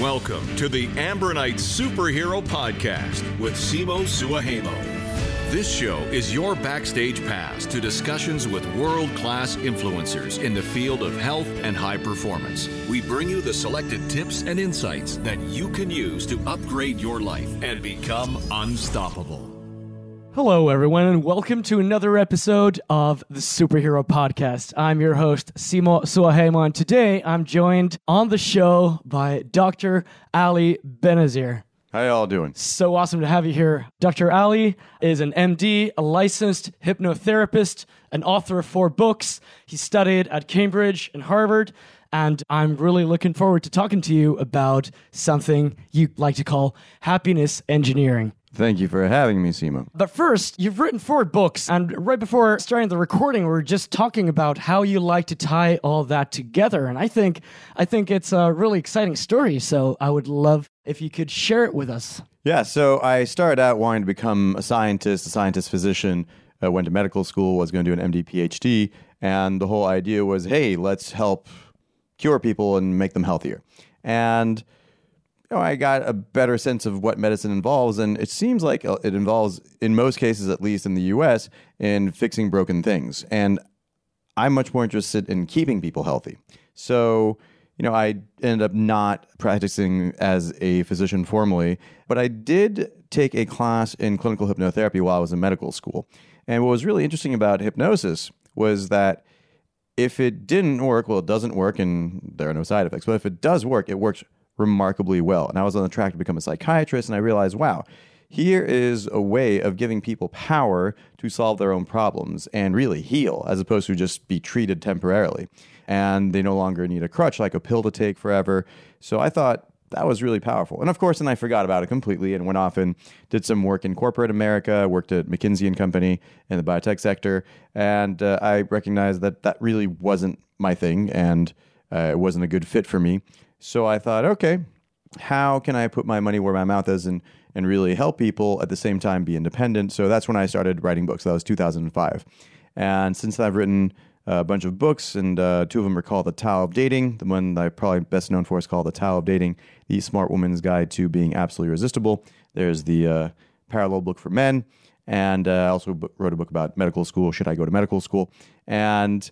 Welcome to the Ambronite Superhero Podcast with Simo Suoheimo. This show is your backstage pass to discussions with world class influencers in the field of health and high performance. We bring you the selected tips and insights that you can use to upgrade your life and become unstoppable. Hello, everyone, and welcome to another episode of the Superhero Podcast. I'm your host, Simo Suoheimo, and today I'm joined on the show by Dr. Ali Binazir. How y'all doing? So awesome to have you here. Dr. Ali is an MD, a licensed hypnotherapist, an author of four books. He studied at Cambridge and Harvard, and I'm really looking forward to talking to you about something you like to call happiness engineering. Thank you for having me, Simo. But first, you've written four books, and right before starting the recording, we were just talking about how you like to tie all that together. And I think, I think it's a really exciting story. So I would love if you could share it with us. Yeah, so I started out wanting to become a scientist, a scientist physician. I went to medical school, was going to do an MD, PhD, and the whole idea was, hey, let's help cure people and make them healthier. And you know, I got a better sense of what medicine involves, and it seems like uh, it involves, in most cases, at least in the U.S., in fixing broken things. And I'm much more interested in keeping people healthy. So, you know, I ended up not practicing as a physician formally, but I did take a class in clinical hypnotherapy while I was in medical school. And what was really interesting about hypnosis was that if it didn't work, well, it doesn't work and there are no side effects. But if it does work, it works remarkably well. And I was on the track to become a psychiatrist, and I realized, wow, here is a way of giving people power to solve their own problems and really heal, as opposed to just be treated temporarily. And they no longer need a crutch like a pill to take forever. So I thought that was really powerful. And of course, then I forgot about it completely and went off and did some work in corporate America, worked at McKinsey and Company in the biotech sector. And uh, I recognized that that really wasn't my thing and uh, it wasn't a good fit for me. So I thought, okay, how can I put my money where my mouth is and, and really help people at the same time be independent? So that's when I started writing books. That was 2005. And since I've written a bunch of books, and uh, two of them are called The Tao of Dating. The one that I'm probably best known for is called The Tao of Dating, The Smart Woman's Guide to Being Absolutely Irresistible. There's the uh, Parallel Book for Men. And uh, I also wrote a book about medical school. Should I go to medical school? And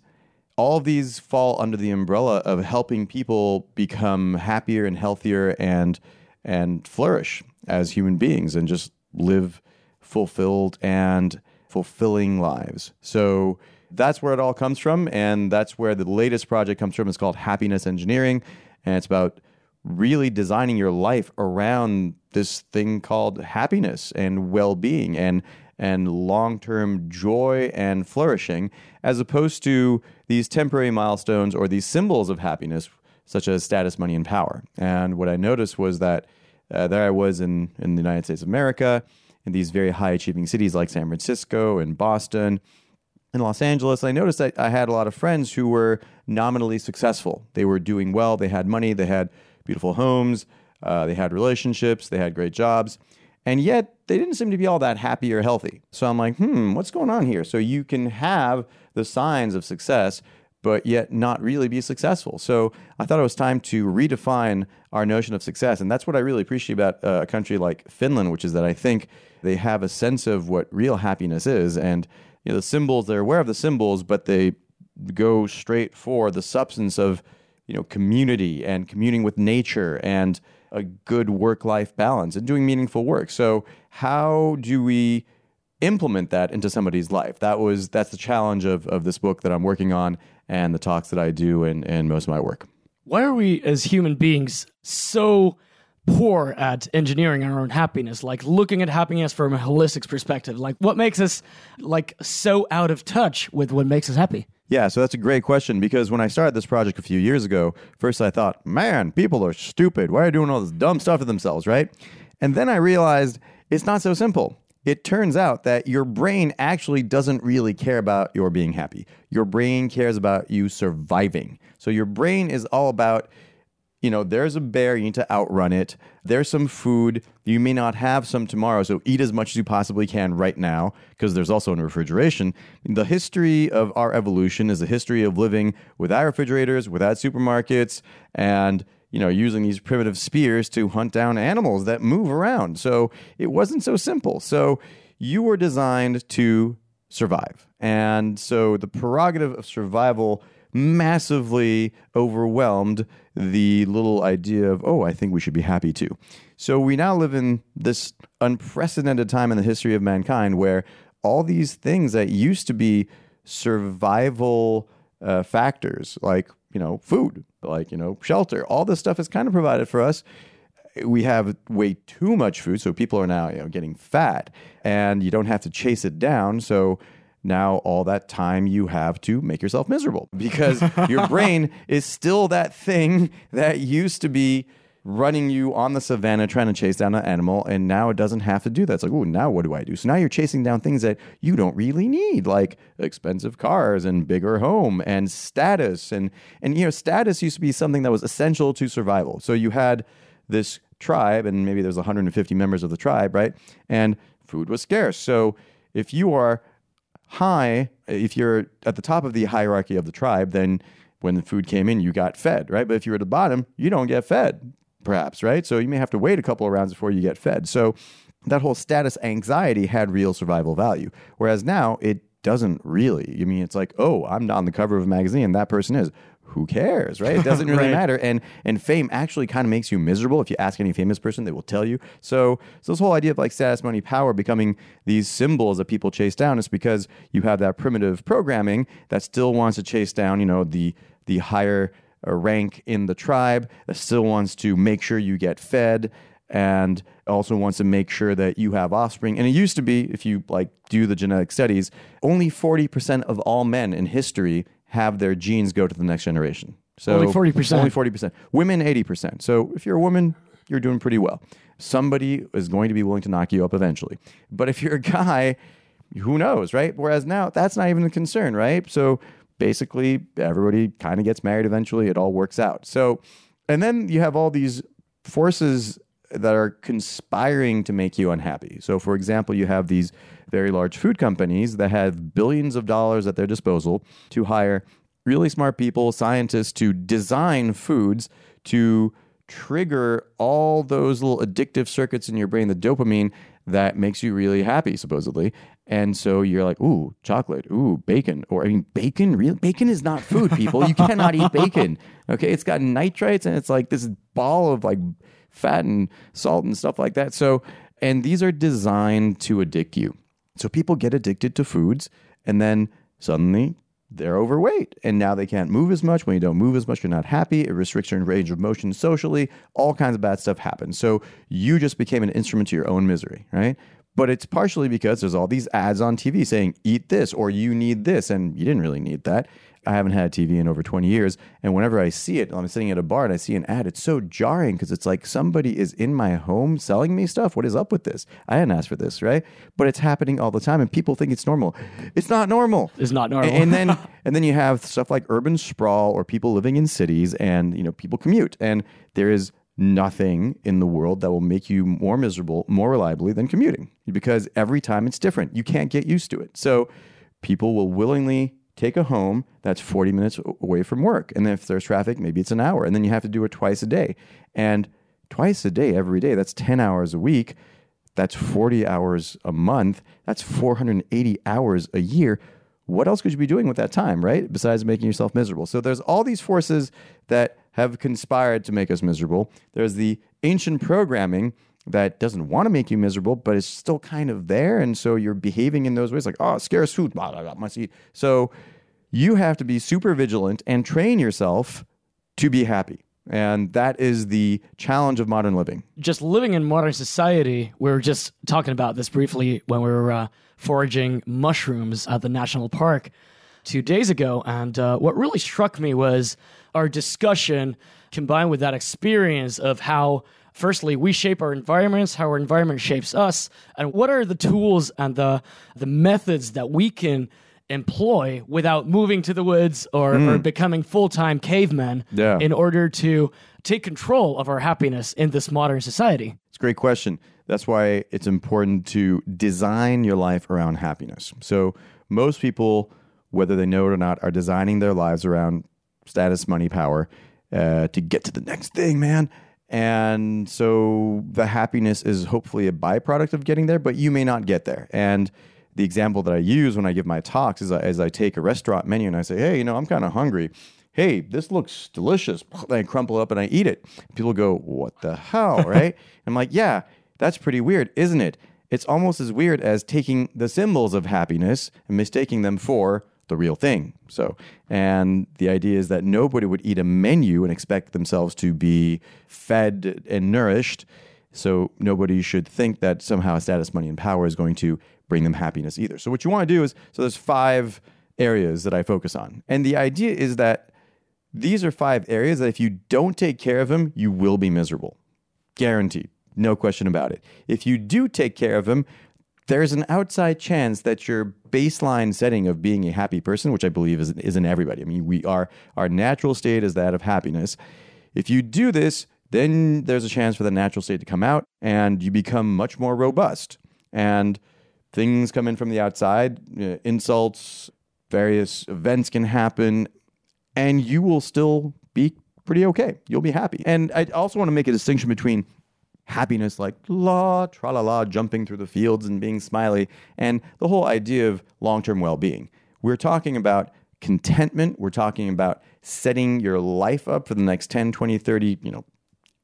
all these fall under the umbrella of helping people become happier and healthier and and flourish as human beings and just live fulfilled and fulfilling lives. So that's where it all comes from and that's where the latest project comes from. It's called Happiness Engineering and it's about really designing your life around this thing called happiness and well-being and and long-term joy and flourishing as opposed to these temporary milestones or these symbols of happiness, such as status, money, and power. And what I noticed was that uh, there I was in, in the United States of America, in these very high achieving cities like San Francisco and Boston and Los Angeles. I noticed that I had a lot of friends who were nominally successful. They were doing well, they had money, they had beautiful homes, uh, they had relationships, they had great jobs. And yet they didn't seem to be all that happy or healthy. So I'm like, hmm, what's going on here? So you can have the signs of success, but yet not really be successful. So I thought it was time to redefine our notion of success. And that's what I really appreciate about uh, a country like Finland, which is that I think they have a sense of what real happiness is. And you know, the symbols, they're aware of the symbols, but they go straight for the substance of you know community and communing with nature and a good work life balance and doing meaningful work. So, how do we implement that into somebody's life? That was that's the challenge of, of this book that I'm working on and the talks that I do and, and most of my work. Why are we as human beings so poor at engineering our own happiness like looking at happiness from a holistic perspective like what makes us like so out of touch with what makes us happy yeah, so that's a great question because when I started this project a few years ago, first I thought, man, people are stupid. Why are they doing all this dumb stuff to themselves, right? And then I realized it's not so simple. It turns out that your brain actually doesn't really care about your being happy. Your brain cares about you surviving. So your brain is all about you know, there's a bear, you need to outrun it. There's some food, you may not have some tomorrow, so eat as much as you possibly can right now, because there's also in refrigeration. The history of our evolution is a history of living without refrigerators, without supermarkets, and you know, using these primitive spears to hunt down animals that move around. So it wasn't so simple. So you were designed to survive. And so the prerogative of survival massively overwhelmed the little idea of, oh, I think we should be happy too. So we now live in this unprecedented time in the history of mankind where all these things that used to be survival uh, factors, like, you know, food, like, you know, shelter, all this stuff is kind of provided for us we have way too much food, so people are now you know getting fat, and you don't have to chase it down. So now all that time you have to make yourself miserable because your brain is still that thing that used to be running you on the savannah trying to chase down an animal, and now it doesn't have to do that. It's like, oh, now what do I do? So now you're chasing down things that you don't really need, like expensive cars and bigger home and status. And and you know, status used to be something that was essential to survival. So you had this tribe, and maybe there's 150 members of the tribe, right? And food was scarce. So if you are high, if you're at the top of the hierarchy of the tribe, then when the food came in, you got fed, right? But if you're at the bottom, you don't get fed, perhaps, right? So you may have to wait a couple of rounds before you get fed. So that whole status anxiety had real survival value. Whereas now it doesn't really. I mean, it's like, oh, I'm not on the cover of a magazine, that person is who cares, right? It doesn't really right. matter. And and fame actually kind of makes you miserable. If you ask any famous person, they will tell you. So so this whole idea of like status, money, power becoming these symbols that people chase down is because you have that primitive programming that still wants to chase down, you know, the the higher uh, rank in the tribe that still wants to make sure you get fed and also wants to make sure that you have offspring. And it used to be, if you like do the genetic studies, only 40% of all men in history have their genes go to the next generation. So only forty percent. Only forty percent. Women eighty percent. So if you're a woman, you're doing pretty well. Somebody is going to be willing to knock you up eventually. But if you're a guy, who knows, right? Whereas now that's not even a concern, right? So basically everybody kind of gets married eventually. It all works out. So and then you have all these forces that are conspiring to make you unhappy. So for example, you have these very large food companies that have billions of dollars at their disposal to hire really smart people, scientists to design foods to trigger all those little addictive circuits in your brain, the dopamine that makes you really happy, supposedly. And so you're like, ooh, chocolate, ooh, bacon. Or I mean, bacon, real bacon is not food, people. You cannot eat bacon. Okay. It's got nitrites and it's like this ball of like fat and salt and stuff like that. So, and these are designed to addict you. So people get addicted to foods and then suddenly they're overweight and now they can't move as much. When you don't move as much, you're not happy. It restricts your range of motion socially. All kinds of bad stuff happens. So you just became an instrument to your own misery, right? But it's partially because there's all these ads on TV saying, eat this or you need this. And you didn't really need that. I haven't had a TV in over 20 years. And whenever I see it, I'm sitting at a bar and I see an ad, it's so jarring because it's like somebody is in my home selling me stuff. What is up with this? I didn't ask for this, right? But it's happening all the time and people think it's normal. It's not normal. It's not normal. and then and then you have stuff like urban sprawl or people living in cities and you know people commute and there is nothing in the world that will make you more miserable more reliably than commuting because every time it's different. You can't get used to it. So people will willingly take a home that's 40 minutes away from work. And if there's traffic, maybe it's an hour. And then you have to do it twice a day. And twice a day, every day, that's 10 hours a week. That's 40 hours a month. That's 480 hours a year. What else could you be doing with that time, right? Besides making yourself miserable. So there's all these forces that have conspired to make us miserable. There's the ancient programming that doesn't want to make you miserable, but it's still kind of there. And so you're behaving in those ways like, oh, scarce food, blah, blah, blah, must eat. So you have to be super vigilant and train yourself to be happy. And that is the challenge of modern living. Just living in modern society, we were just talking about this briefly when we were uh, foraging mushrooms at the national park two days ago. And uh, what really struck me was our discussion combined with that experience of how firstly we shape our environments how our environment shapes us and what are the tools and the the methods that we can employ without moving to the woods or, mm. or becoming full-time cavemen yeah. in order to take control of our happiness in this modern society it's a great question that's why it's important to design your life around happiness so most people whether they know it or not are designing their lives around status money power uh, to get to the next thing, man. And so the happiness is hopefully a byproduct of getting there, but you may not get there. And the example that I use when I give my talks is as I take a restaurant menu and I say, hey, you know, I'm kind of hungry. Hey, this looks delicious. And I crumple it up and I eat it. People go, what the hell, right? I'm like, yeah, that's pretty weird, isn't it? It's almost as weird as taking the symbols of happiness and mistaking them for the real thing. So, and the idea is that nobody would eat a menu and expect themselves to be fed and nourished. So, nobody should think that somehow status, money, and power is going to bring them happiness either. So, what you want to do is so there's five areas that I focus on. And the idea is that these are five areas that if you don't take care of them, you will be miserable. Guaranteed. No question about it. If you do take care of them, there's an outside chance that your baseline setting of being a happy person, which I believe is, is in everybody. I mean, we are our natural state is that of happiness. If you do this, then there's a chance for the natural state to come out and you become much more robust. And things come in from the outside, uh, insults, various events can happen, and you will still be pretty okay. You'll be happy. And I also want to make a distinction between happiness like la tra la la jumping through the fields and being smiley and the whole idea of long-term well-being. We're talking about contentment. We're talking about setting your life up for the next 10 20 30 you know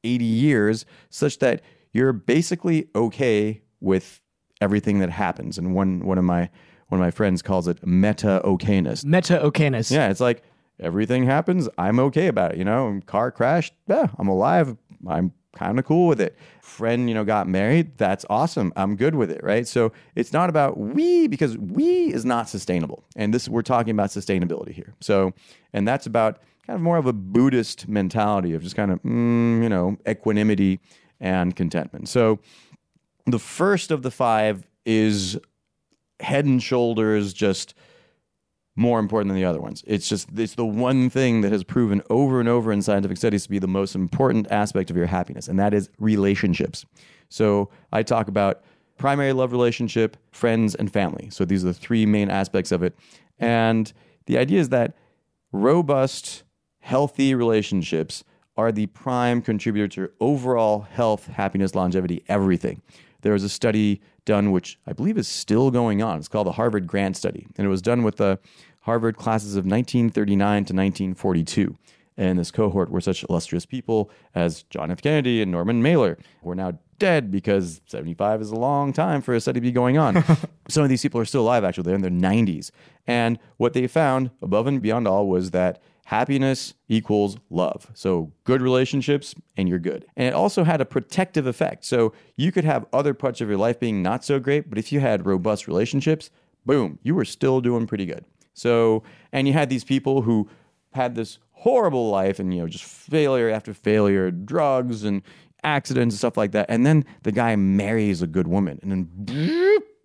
80 years such that you're basically okay with everything that happens. And one one of my one of my friends calls it meta okayness Meta okayness. yeah it's like everything happens i'm okay about it you know? Car crashed yeah i'm alive i'm kind of cool with it. Friend, you know, got married. That's awesome. I'm good with it, right? So it's not about we because we is not sustainable. And this we're talking about sustainability here. So, and that's about kind of more of a Buddhist mentality of just kind of mm, you know equanimity and contentment. So, the first of the five is head and shoulders just more important than the other ones. It's just it's the one thing that has proven over and over in scientific studies to be the most important aspect of your happiness, and that is relationships. So I talk about primary love relationship, friends, and family. So these are the three main aspects of it. And the idea is that robust, healthy relationships are the prime contributor to overall health, happiness, longevity, everything. There was a study done, which I believe is still going on. It's called the Harvard Grant Study, and it was done with the Harvard classes of 1939 to 1942. And this cohort were such illustrious people as John F. Kennedy and Norman Mailer, who are now dead because 75 is a long time for a study to be going on. Some of these people are still alive, actually. They're in their 90s. And what they found, above and beyond all, was that happiness equals love. So good relationships and you're good. And it also had a protective effect. So you could have other parts of your life being not so great, but if you had robust relationships, boom, you were still doing pretty good. So, and you had these people who had this horrible life and, you know, just failure after failure, drugs and accidents and stuff like that. And then the guy marries a good woman and then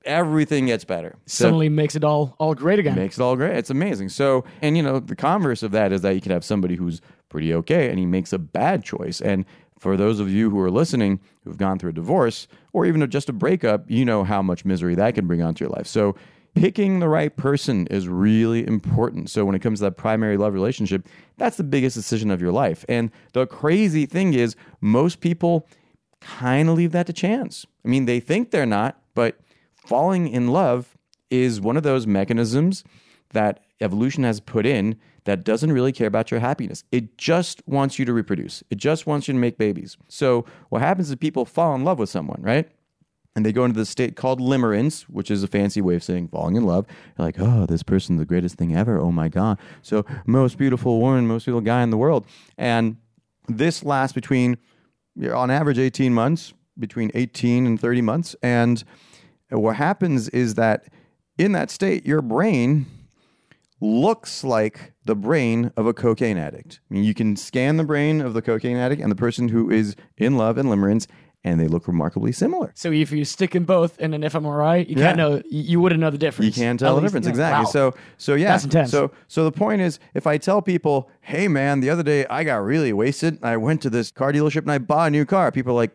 everything gets better. So- Suddenly makes it all all great again. makes it all great. It's amazing. So, and you know, the converse of that is that you can have somebody who's pretty okay and he makes a bad choice. And for those of you who are listening who've gone through a divorce or even just a breakup, you know how much misery that can bring onto your life. So, picking the right person is really important. So, when it comes to that primary love relationship, that's the biggest decision of your life. And the crazy thing is, most people kind of leave that to chance. I mean, they think they're not, but falling in love is one of those mechanisms that evolution has put in that doesn't really care about your happiness. It just wants you to reproduce. It just wants you to make babies. So what happens is people fall in love with someone, right? And they go into this state called limerence, which is a fancy way of saying falling in love. You're like, oh, this person's the greatest thing ever. Oh my God. So most beautiful woman, most beautiful guy in the world. And this lasts between, on average, 18 months, between 18 and 30 months. And what happens is that in that state, your brain looks like the brain of a cocaine addict. I mean, you can scan the brain of the cocaine addict and the person who is in love and limerence, and they look remarkably similar. So if you stick in both in an fMRI, you Yeah. can't know. You you wouldn't know the difference. You can't tell At the least- difference yeah. exactly. Wow. So so yeah. That's intense. So so the point is, if I tell people, "Hey man, the other day I got really wasted. I went to this car dealership and I bought a new car," people are like.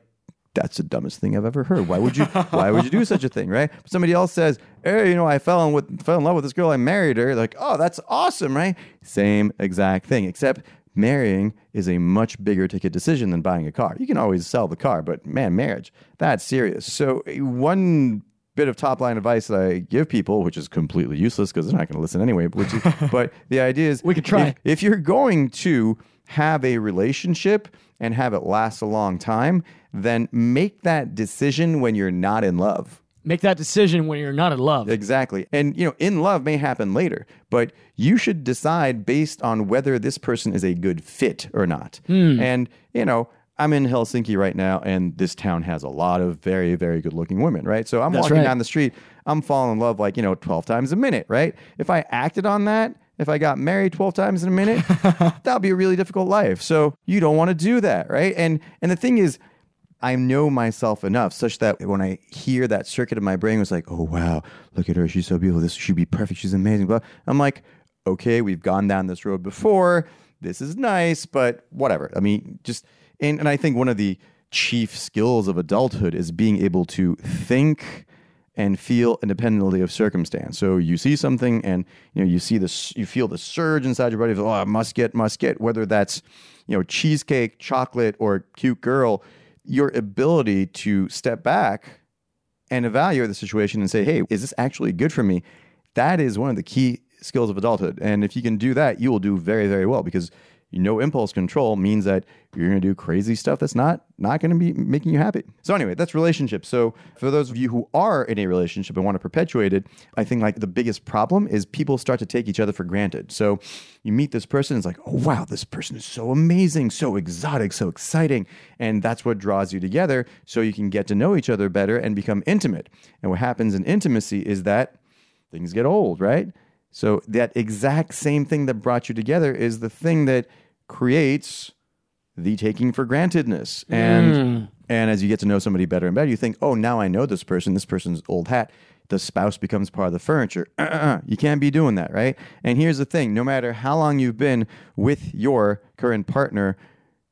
That's the dumbest thing I've ever heard. Why would you? why would you do such a thing, right? But somebody else says, "Hey, you know, I fell in with fell in love with this girl. I married her." Like, oh, that's awesome, right? Same exact thing, except marrying is a much bigger ticket decision than buying a car. You can always sell the car, but man, marriage, that's serious. So, one bit of top line advice that I give people, which is completely useless because they're not going to listen anyway, which is, but the idea is We could try. If, if you're going to have a relationship and have it last a long time, then make that decision when you're not in love. Make that decision when you're not in love. Exactly. And, you know, in love may happen later, but you should decide based on whether this person is a good fit or not. Hmm. And, you know, I'm in Helsinki right now, and this town has a lot of very, very good looking women, right? So I'm That's walking right. down the street, I'm falling in love like, you know, 12 times a minute, right? If I acted on that, if I got married 12 times in a minute, that would be a really difficult life. So you don't want to do that, right? And and the thing is, I know myself enough such that when I hear that circuit in my brain was like, oh wow, look at her, she's so beautiful, this should be perfect, she's amazing. Blah. I'm like, okay, we've gone down this road before. This is nice, but whatever. I mean, just and, and I think one of the chief skills of adulthood is being able to think and feel independently of circumstance. So you see something and you know you see this you feel the surge inside your body of oh I must get must get whether that's you know cheesecake, chocolate or cute girl, your ability to step back and evaluate the situation and say, "Hey, is this actually good for me?" That is one of the key skills of adulthood. And if you can do that, you will do very very well because you know impulse control means that you're going to do crazy stuff that's not not going to be making you happy. So anyway, that's relationships. So for those of you who are in a relationship and want to perpetuate it, I think like the biggest problem is people start to take each other for granted. So you meet this person, it's like, oh wow, this person is so amazing, so exotic, so exciting, and that's what draws you together. So you can get to know each other better and become intimate. And what happens in intimacy is that things get old, right? So that exact same thing that brought you together is the thing that creates the taking for grantedness. And hmm. and as you get to know somebody better and better, you think, oh, now I know this person. This person's old hat. The spouse becomes part of the furniture. Uh-uh, you can't be doing that, right? And here's the thing: no matter how long you've been with your current partner,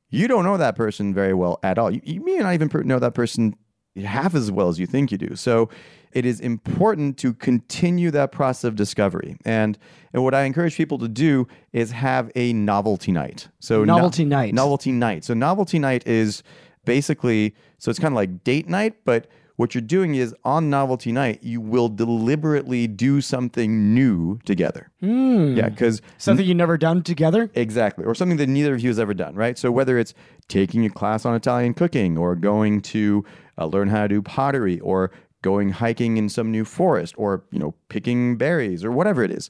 you don't know that person very well at all. You, you may not even know that person half as well as you think you do. So it is important to continue that process of discovery. And, and what I encourage people to do is have a novelty night. So no- Novelty night. Novelty night. So novelty night is basically so it's kind of like date night, but what you're doing is on novelty night, you will deliberately do something new together. Yeah, because Something you've never done together. Exactly. Or something that neither of you has ever done, right? So whether it's taking a class on Italian cooking or going to uh, learn how to do pottery or going hiking in some new forest or, you know, picking berries or whatever it is.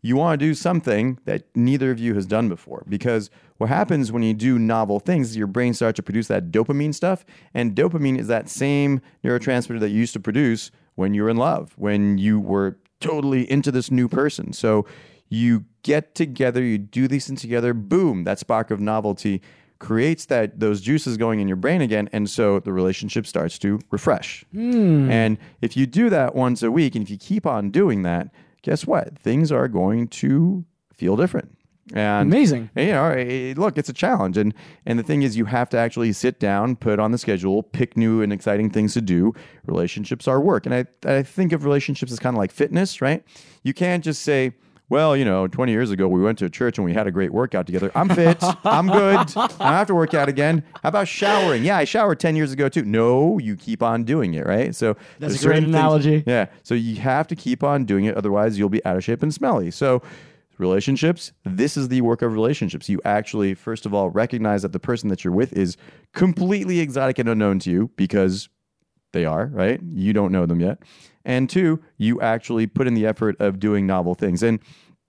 You want to do something that neither of you has done before because what happens when you do novel things is your brain starts to produce that dopamine stuff and dopamine is that same neurotransmitter that you used to produce when you were in love, when you were totally into this new person. So you get together, you do these things together, boom, that spark of novelty creates that those juices going in your brain again and so the relationship starts to refresh. And if you do that once a week and if you keep on doing that, guess what? Things are going to feel different. And Amazing. you know, eh, look, it's a challenge, and and the thing is, you have to actually sit down, put on the schedule, pick new and exciting things to do. Relationships are work, and I I think of relationships as kind of like fitness, right? You can't just say. Well, you know, 20 years ago, we went to a church and we had a great workout together. I'm fit. I'm good. I don't have to work out again. How about showering? Yeah, I showered 10 years ago too. No, you keep on doing it, right? So That's a great certain things- analogy. yeah. So you have to keep on doing it. Otherwise, you'll be out of shape and smelly. So, relationships, this is the work of relationships. You actually, first of all, recognize that the person that you're with is completely exotic and unknown to you because they are, right? You don't know them yet. And two, you actually put in the effort of doing novel things. And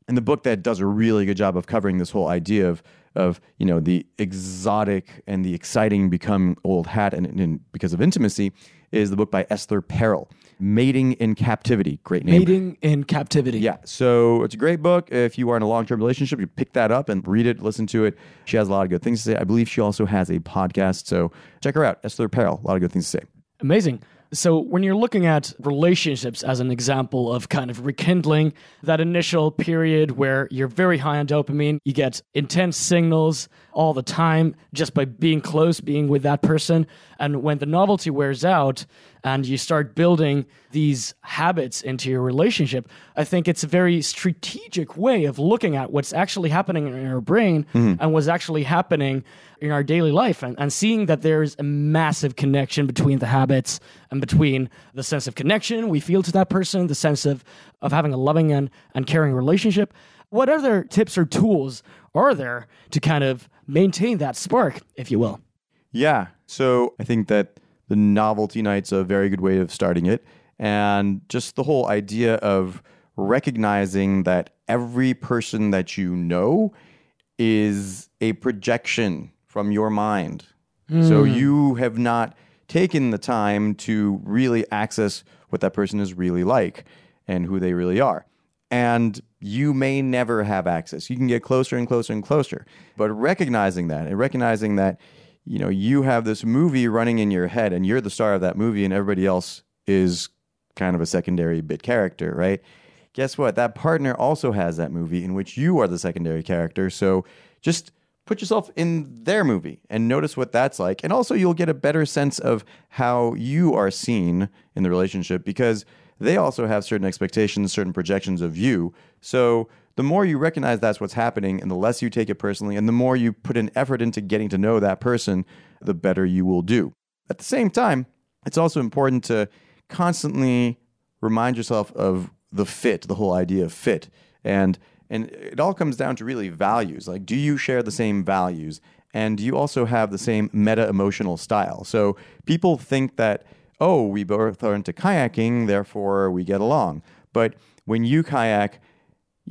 in the book that does a really good job of covering this whole idea of of you know the exotic and the exciting become old hat and, and because of intimacy is the book by Esther Perel, Mating in Captivity. Great name. Mating in captivity. Yeah, so it's a great book. If you are in a long term relationship, you pick that up and read it, listen to it. She has a lot of good things to say. I believe she also has a podcast, so check her out, Esther Perel. A lot of good things to say. Amazing. So, when you're looking at relationships as an example of kind of rekindling that initial period where you're very high on dopamine, you get intense signals all the time just by being close, being with that person. And when the novelty wears out and you start building these habits into your relationship, I think it's a very strategic way of looking at what's actually happening in our brain mm-hmm. and what's actually happening in our daily life and, and seeing that there's a massive connection between the habits and between the sense of connection we feel to that person, the sense of, of having a loving and, and caring relationship. What other tips or tools are there to kind of maintain that spark, if you will? Yeah. So I think that the novelty night's a very good way of starting it. And just the whole idea of recognizing that every person that you know is a projection from your mind. So hmm. you have not taken the time to really access what that person is really like and who they really are. And you may never have access. You can get closer and closer and closer. But recognizing that and recognizing that, you know, you have this movie running in your head and you're the star of that movie and everybody else is kind of a secondary bit character, right? Guess what? That partner also has that movie in which you are the secondary character. So just put yourself in their movie and notice what that's like. And also, you'll get a better sense of how you are seen in the relationship because they also have certain expectations, certain projections of you. So the more you recognize that's what's happening and the less you take it personally and the more you put an effort into getting to know that person, the better you will do. At the same time, it's also important to constantly remind yourself of the fit, the whole idea of fit. And and it all comes down to really values. Like do you share the same values? And do you also have the same meta emotional style? So people think that oh, we both are into kayaking, therefore we get along. But when you kayak,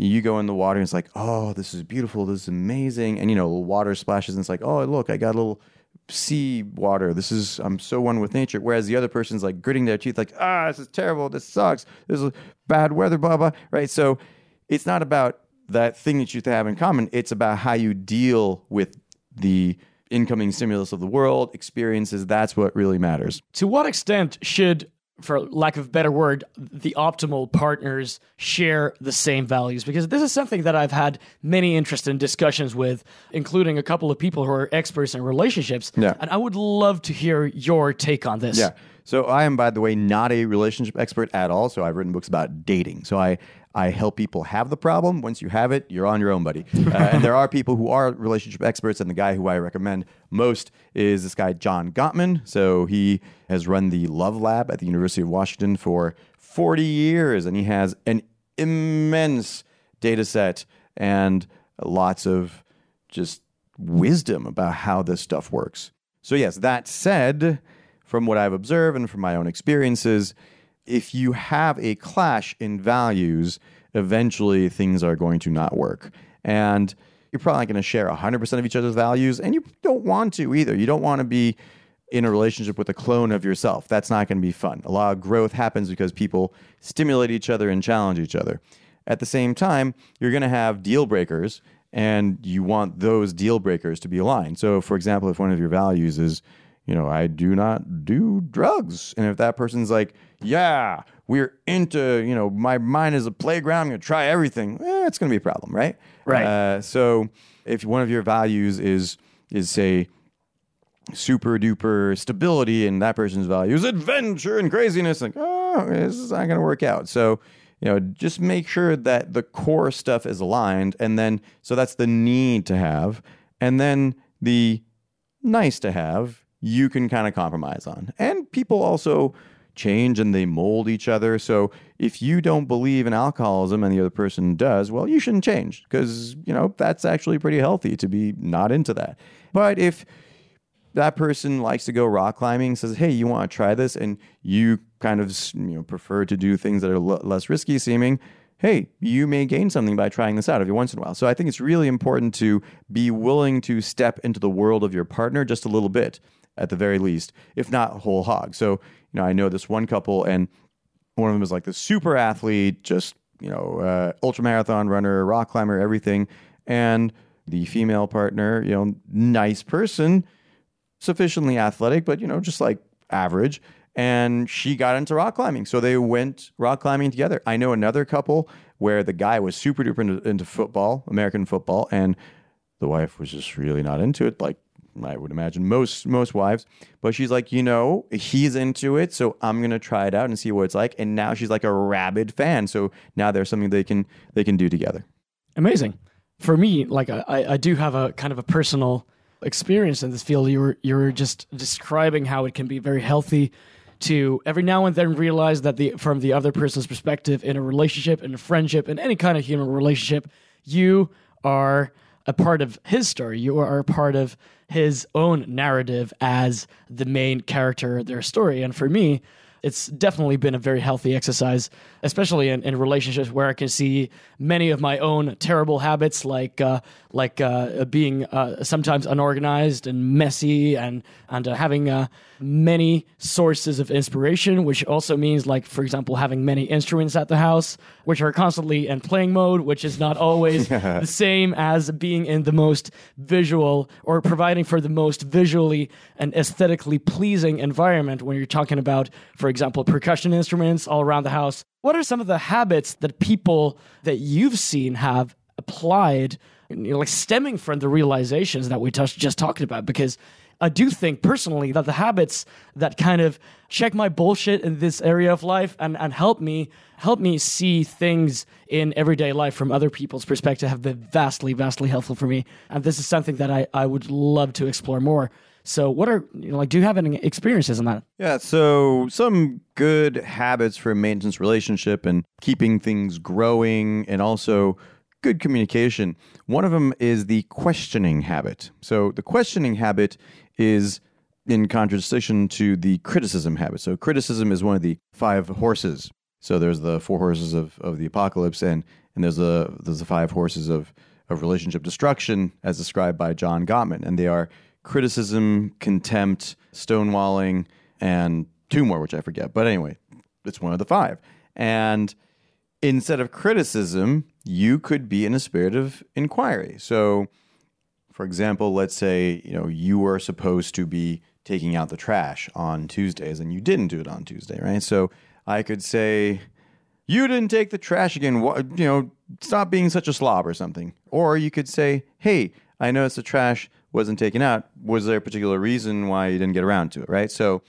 you go in the water and it's like, oh, this is beautiful, this is amazing. And you know, water splashes and it's like, oh, look, I got a little sea water. This is I'm so one with nature. Whereas the other person's like gritting their teeth, like, ah, this is terrible, this sucks, this is bad weather, blah blah. Right. So it's not about that thing that you have in common. It's about how you deal with the incoming stimulus of the world, experiences. That's what really matters. To what extent should, for lack of a better word, the optimal partners share the same values? Because this is something that I've had many interesting discussions with, including a couple of people who are experts in relationships. Yeah. And I would love to hear your take on this. Yeah. So I am, by the way, not a relationship expert at all. So I've written books about dating. So I I help people have the problem. Once you have it, you're on your own, buddy. Uh, and there are people who are relationship experts, and the guy who I recommend most is this guy John Gottman. So he has run the Love Lab at the University of Washington for 40 years, and he has an immense data set and lots of just wisdom about how this stuff works. So yes, that said, from what I've observed and from my own experiences, if you have a clash in values, eventually things are going to not work. And you're probably not going to share 100% of each other's values, and you don't want to either. You don't want to be in a relationship with a clone of yourself. That's not going to be fun. A lot of growth happens because people stimulate each other and challenge each other. At the same time, you're going to have deal breakers, and you want those deal breakers to be aligned. So, for example, if one of your values is, you know, I do not do drugs. And if that person's like, yeah, we're into, you know, my mind is a playground, I'm going to try everything, eh, it's going to be a problem, right? Right. Uh, so if one of your values is, is say, super duper stability and that person's value is adventure and craziness, like, oh, this is not going to work out. So, you know, just make sure that the core stuff is aligned. And then, so that's the need to have. And then the nice to have, you can kind of compromise on. And people also change and they mold each other. So if you don't believe in alcoholism and the other person does, well, you shouldn't change because, you know, that's actually pretty healthy to be not into that. But if that person likes to go rock climbing, says, "Hey, you want to try this?" and you kind of you know prefer to do things that are l- less risky seeming, hey, you may gain something by trying this out every once in a while. So I think it's really important to be willing to step into the world of your partner just a little bit, at the very least, if not whole hog. So you know, I know this one couple, and one of them is like the super athlete, just you know, uh, ultra marathon runner, rock climber, everything, and the female partner, you know, nice person sufficiently athletic, but you know, just like average. and she got into rock climbing. So they went rock climbing together. I know another couple where the guy was super duper into, into football, American football, and the wife was just really not into it. Like I would imagine most most wives, but she's like, you know, he's into it, so I'm gonna try it out and see what it's like. And now she's like a rabid fan. So now there's something they can they can do together. Amazing. For me, like I, I do have a kind of a personal experience in this field. You're you were just describing how it can be very healthy to every now and then realize that the from the other person's perspective in a relationship, in a friendship, in any kind of human relationship, you are a part of his story. You are a part of his own narrative as the main character of their story. And for me, it's definitely been a very healthy exercise, especially in, in relationships where I can see many of my own terrible habits, like uh, like uh, being uh, sometimes unorganized and messy, and and uh, having uh, many sources of inspiration, which also means, like for example, having many instruments at the house, which are constantly in playing mode, which is not always the same as being in the most visual or providing for the most visually and aesthetically pleasing environment when you're talking about, for example, percussion instruments all around the house. What are some of the habits that people that you've seen have applied, you know, like stemming from the realizations that we just talked about? Because I do think personally that the habits that kind of check my bullshit in this area of life and, and help me help me see things in everyday life from other people's perspective have been vastly, vastly helpful for me. And this is something that I, I would love to explore more. So, what are you know, like? Do you have any experiences on that? Yeah, so some good habits for a maintenance relationship and keeping things growing, and also good communication. One of them is the questioning habit. So, the questioning habit is in contradistinction to the criticism habit. So, criticism is one of the five horses. So, there's the four horses of, of the apocalypse, and and there's the there's the five horses of of relationship destruction, as described by John Gottman, and they are criticism, contempt, stonewalling, and two more, which I forget. But anyway, it's one of the five. And instead of criticism, you could be in a spirit of inquiry. So, for example, let's say you know you were supposed to be taking out the trash on Tuesdays and you didn't do it on Tuesday, right? So I could say, "You didn't take the trash again. What, you know, stop being such a slob or something." Or you could say, "Hey, I noticed the trash wasn't taken out. Was there a particular reason why you didn't get around to it, right?" So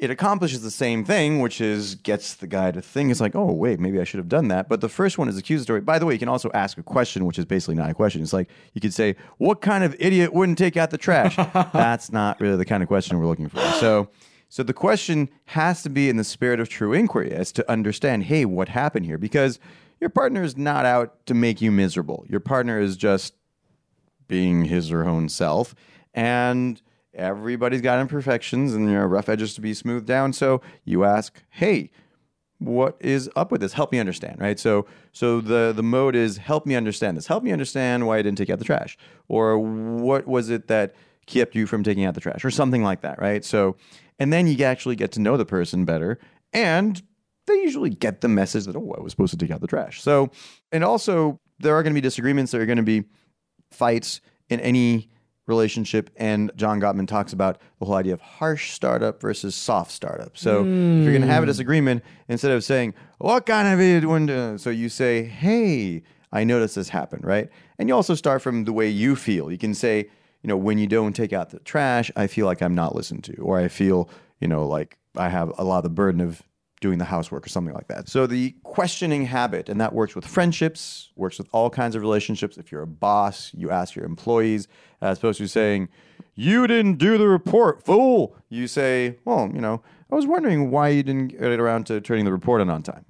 it accomplishes the same thing, which is gets the guy to think. It's like, oh wait, maybe I should have done that. But the first one is accusatory. By the way, you can also ask a question, which is basically not a question. It's like you could say, "What kind of idiot wouldn't take out the trash?" That's not really the kind of question we're looking for. So, so the question has to be in the spirit of true inquiry, as to understand, hey, what happened here? Because your partner is not out to make you miserable. Your partner is just being his or her own self, and everybody's got imperfections and you know, rough edges to be smoothed down. So you ask, hey, what is up with this? Help me understand, right? So so the the mode is help me understand this. Help me understand why I didn't take out the trash. Or what was it that kept you from taking out the trash or something like that, right? So and then you actually get to know the person better and they usually get the message that oh I was supposed to take out the trash. So and also there are going to be disagreements, there are going to be fights in any relationship. And John Gottman talks about the whole idea of harsh startup versus soft startup. So mm. if you're going to have a disagreement, instead of saying, what kind of would So you say, hey, I noticed this happen, right? And you also start from the way you feel. You can say, you know, when you don't take out the trash, I feel like I'm not listened to, or I feel, you know, like I have a lot of the burden of doing the housework or something like that. So the questioning habit, and that works with friendships, works with all kinds of relationships. If you're a boss, you ask your employees, as opposed to saying, You didn't do the report, fool. You say, Well, you know, I was wondering why you didn't get around to turning the report in on time.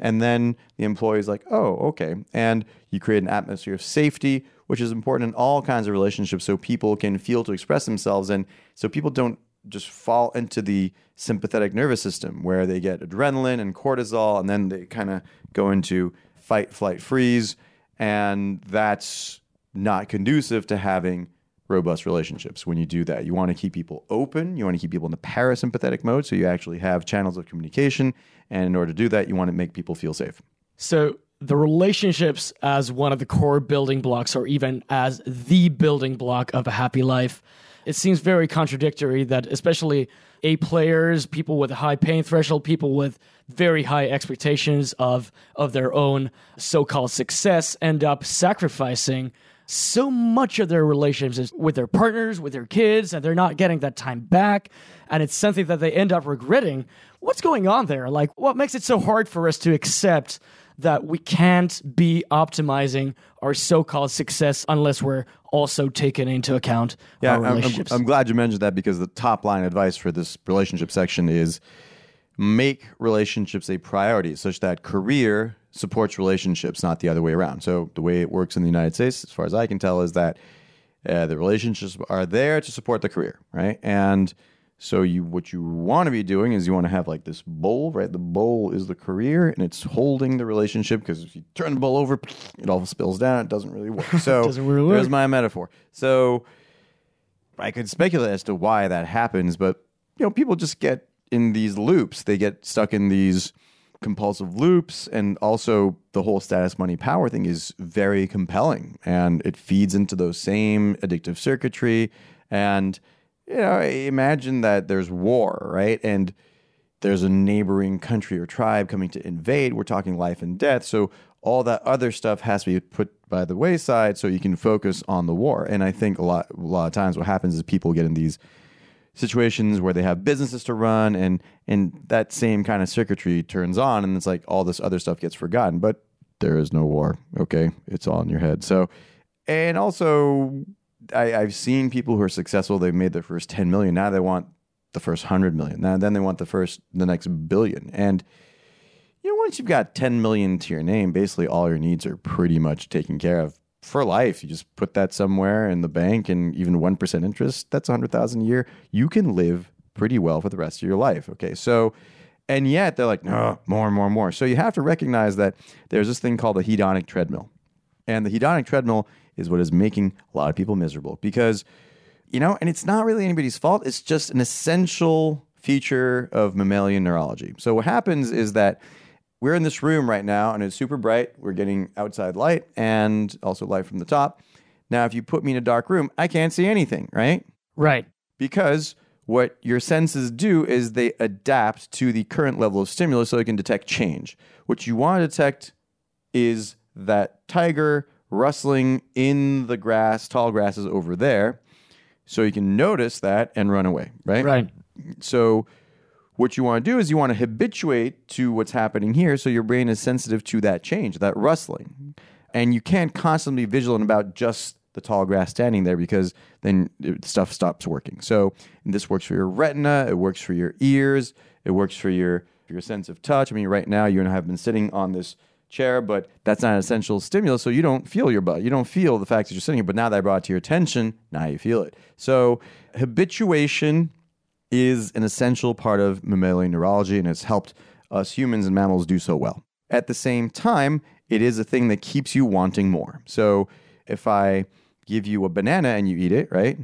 And then the employee's like, Oh, okay. And you create an atmosphere of safety, which is important in all kinds of relationships so people can feel to express themselves and so people don't just fall into the sympathetic nervous system where they get adrenaline and cortisol and then they kind of go into fight flight freeze. And that's not conducive to having robust relationships. When you do that you want to keep people open you want to keep people in the parasympathetic mode so you actually have channels of communication. And in order to do that you want to make people feel safe. So the relationships as one of the core building blocks or even as the building block of a happy life it seems very contradictory that especially A players, people with a high pain threshold, people with very high expectations of of their own so-called success end up sacrificing so much of their relationships with their partners, with their kids, and they're not getting that time back. And it's something that they end up regretting. What's going on there? Like, what makes it so hard for us to accept that we can't be optimizing our so-called success unless we're also taking into account Yeah, our I'm- I'm. I'm glad you mentioned that because the top line advice for this relationship section is make relationships a priority such that career supports relationships, not the other way around. So the way it works in the United States, as far as I can tell, is that uh, the relationships are there to support the career, right? And so you what you want to be doing is you want to have like this bowl, right? The bowl is the career and it's holding the relationship because if you turn the bowl over, it all spills down. It doesn't really work. So Doesn't really there's my metaphor. So I could speculate as to why that happens, but you know, people just get in these loops. They get stuck in these compulsive loops, and also the whole status, money, power thing is very compelling, and it feeds into those same addictive circuitry. And you know, imagine that there's war, right? And there's a neighboring country or tribe coming to invade. We're talking life and death. So all that other stuff has to be put by the wayside so you can focus on the war. And I think a lot a lot of times what happens is people get in these situations where they have businesses to run and and that same kind of circuitry turns on and it's like all this other stuff gets forgotten. But there is no war. Okay. It's all in your head. So and also I, I've seen people who are successful, they've made their first 10 million. Now they want the first 100 million. Now then they want the first the next billion. And you know, once you've got 10 million to your name, basically all your needs are pretty much taken care of for life. You just put that somewhere in the bank and even 1% interest, that's a 100,000 a year. You can live pretty well for the rest of your life. Okay. So, and yet they're like, no, more and more and more. So you have to recognize that there's this thing called the hedonic treadmill. And the hedonic treadmill is what is making a lot of people miserable because, you know, and it's not really anybody's fault. It's just an essential feature of mammalian neurology. So what happens is that we're in this room right now and it's super bright. We're getting outside light and also light from the top. Now, if you put me in a dark room, I can't see anything, right? right. Because what your senses do is they adapt to the current level of stimulus so they can detect change. What you want to detect is that tiger rustling in the grass, tall grasses over there. So you can notice that and run away, right? Right. So what you want to do is you want to habituate to what's happening here so your brain is sensitive to that change, that rustling. And you can't constantly be vigilant about just the tall grass standing there because then stuff stops working. So this works for your retina, it works for your ears, it works for your your sense of touch. I mean, right now you and I have been sitting on this chair, but that's not an essential stimulus, so you don't feel your butt. You don't feel the fact that you're sitting here. But now that I brought it to your attention, now you feel it. So habituation is an essential part of mammalian neurology and it's helped us humans and mammals do so well. At the same time, it is a thing that keeps you wanting more. So if I give you a banana and you eat it, right?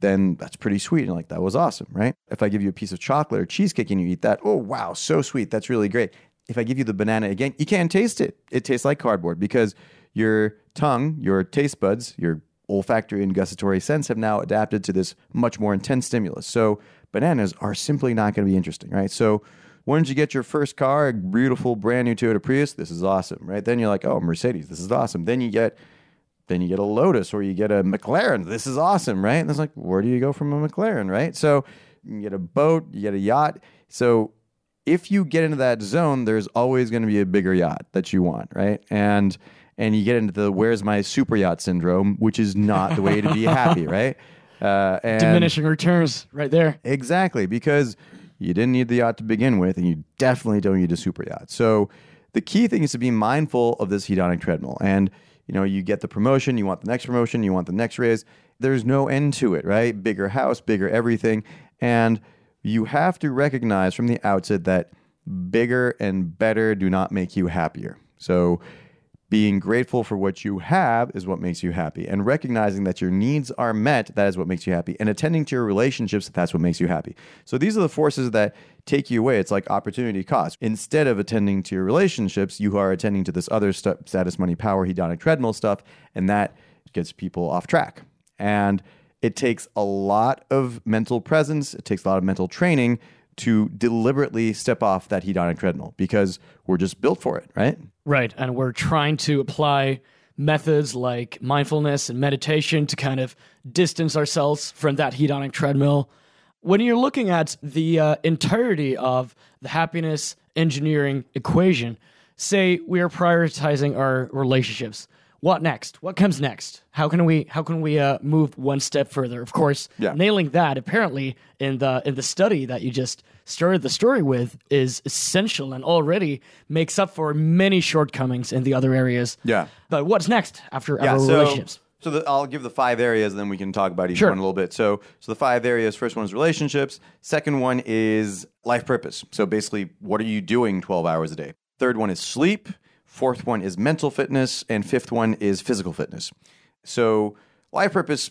Then that's pretty sweet. And like, that was awesome, right? If I give you a piece of chocolate or cheesecake and you eat that, oh, wow, so sweet. That's really great. If I give you the banana again, you can't taste it. It tastes like cardboard because your tongue, your taste buds, your olfactory and gustatory sense have now adapted to this much more intense stimulus. So bananas are simply not going to be interesting, right? So once you get your first car, a beautiful brand new Toyota Prius, this is awesome, right? Then you're like, oh, Mercedes, this is awesome. Then you get then you get a Lotus or you get a McLaren. This is awesome, right? And it's like, where do you go from a McLaren, right? So you get a boat, you get a yacht. So if you get into that zone, there's always going to be a bigger yacht that you want, right? And and you get into the where's my super yacht syndrome, which is not the way to be happy, right? Uh, and Diminishing returns right there. Exactly, because you didn't need the yacht to begin with, and you definitely don't need a super yacht. So the key thing is to be mindful of this hedonic treadmill. And you know, you get the promotion, you want the next promotion, you want the next raise. There's no end to it, right? Bigger house, bigger everything. And you have to recognize from the outset that bigger and better do not make you happier. So being grateful for what you have is what makes you happy. And recognizing that your needs are met, that is what makes you happy. And attending to your relationships, that's what makes you happy. So these are the forces that take you away. It's like opportunity cost. Instead of attending to your relationships, you are attending to this other stu- status, money, power, hedonic treadmill stuff. And that gets people off track. And it takes a lot of mental presence, it takes a lot of mental training to deliberately step off that hedonic treadmill because we're just built for it, right? Right. And we're trying to apply methods like mindfulness and meditation to kind of distance ourselves from that hedonic treadmill. When you're looking at the uh, entirety of the happiness engineering equation, say we are prioritizing our relationships. What next? What comes next? How can we how can we uh, move one step further? Of course, Yeah. nailing that apparently in the in the study that you just started the story with is essential and already makes up for many shortcomings in the other areas. Yeah. But what's next after Yeah, our so, relationships? so the, I'll give the five areas, and then we can talk about each Sure. one a little bit. So, so the five areas. First one is relationships. Second one is life purpose. So basically, what are you doing twelve hours a day? Third one is sleep. Fourth one is mental fitness, and fifth one is physical fitness. So life purpose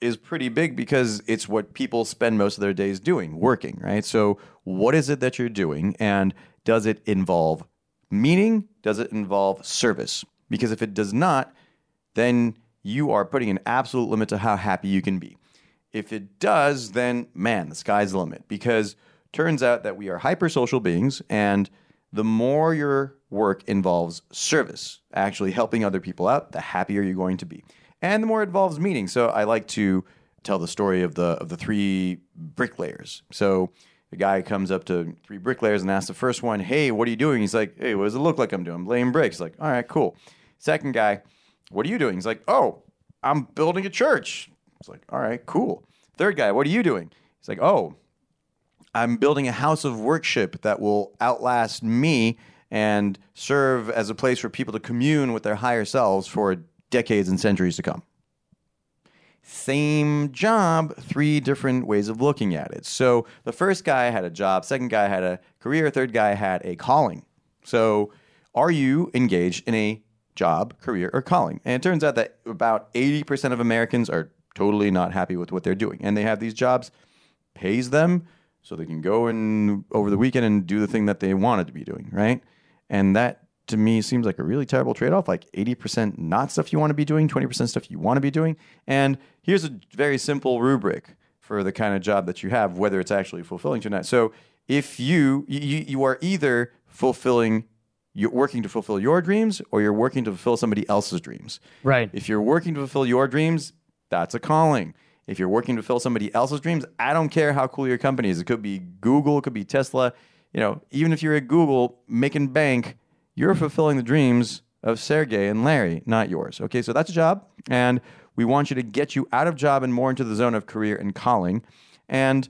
is pretty big because it's what people spend most of their days doing, working, right? So what is it that you're doing, and does it involve meaning? Does it involve service? Because if it does not, then you are putting an absolute limit to how happy you can be. If it does, then man, the sky's the limit because turns out that we are hypersocial beings and the more your work involves service, actually helping other people out, the happier you're going to be. And the more it involves meaning. So I like to tell the story of the of the three bricklayers. So the guy comes up to three bricklayers and asks the first one, "Hey, what are you doing?" He's like, "Hey, what does it look like I'm doing? I'm laying bricks." Like, "All right, cool." Second guy, "What are you doing?" He's like, "Oh, I'm building a church." It's like, "All right, cool." Third guy, "What are you doing?" He's like, "Oh, I'm building a house of worship that will outlast me and serve as a place for people to commune with their higher selves for decades and centuries to come. Same job, three different ways of looking at it. So the first guy had a job, second guy had a career, third guy had a calling. So are you engaged in a job, career, or calling? And it turns out that about 80% of Americans are totally not happy with what they're doing. And they have these jobs, pays them so they can go and over the weekend and do the thing that they wanted to be doing, right? And that to me seems like a really terrible trade off like 80% not stuff you want to be doing, 20% stuff you want to be doing. And here's a very simple rubric for the kind of job that you have, whether it's actually fulfilling to or not. So if you, you, you are either fulfilling, you're working to fulfill your dreams or you're working to fulfill somebody else's dreams. Right. If you're working to fulfill your dreams, that's a calling. If you're working to fill somebody else's dreams, I don't care how cool your company is. It could be Google, it could be Tesla. You know, even if you're at Google making bank, you're fulfilling the dreams of Sergey and Larry, not yours. Okay, so that's a job, and we want you to get you out of job and more into the zone of career and calling. And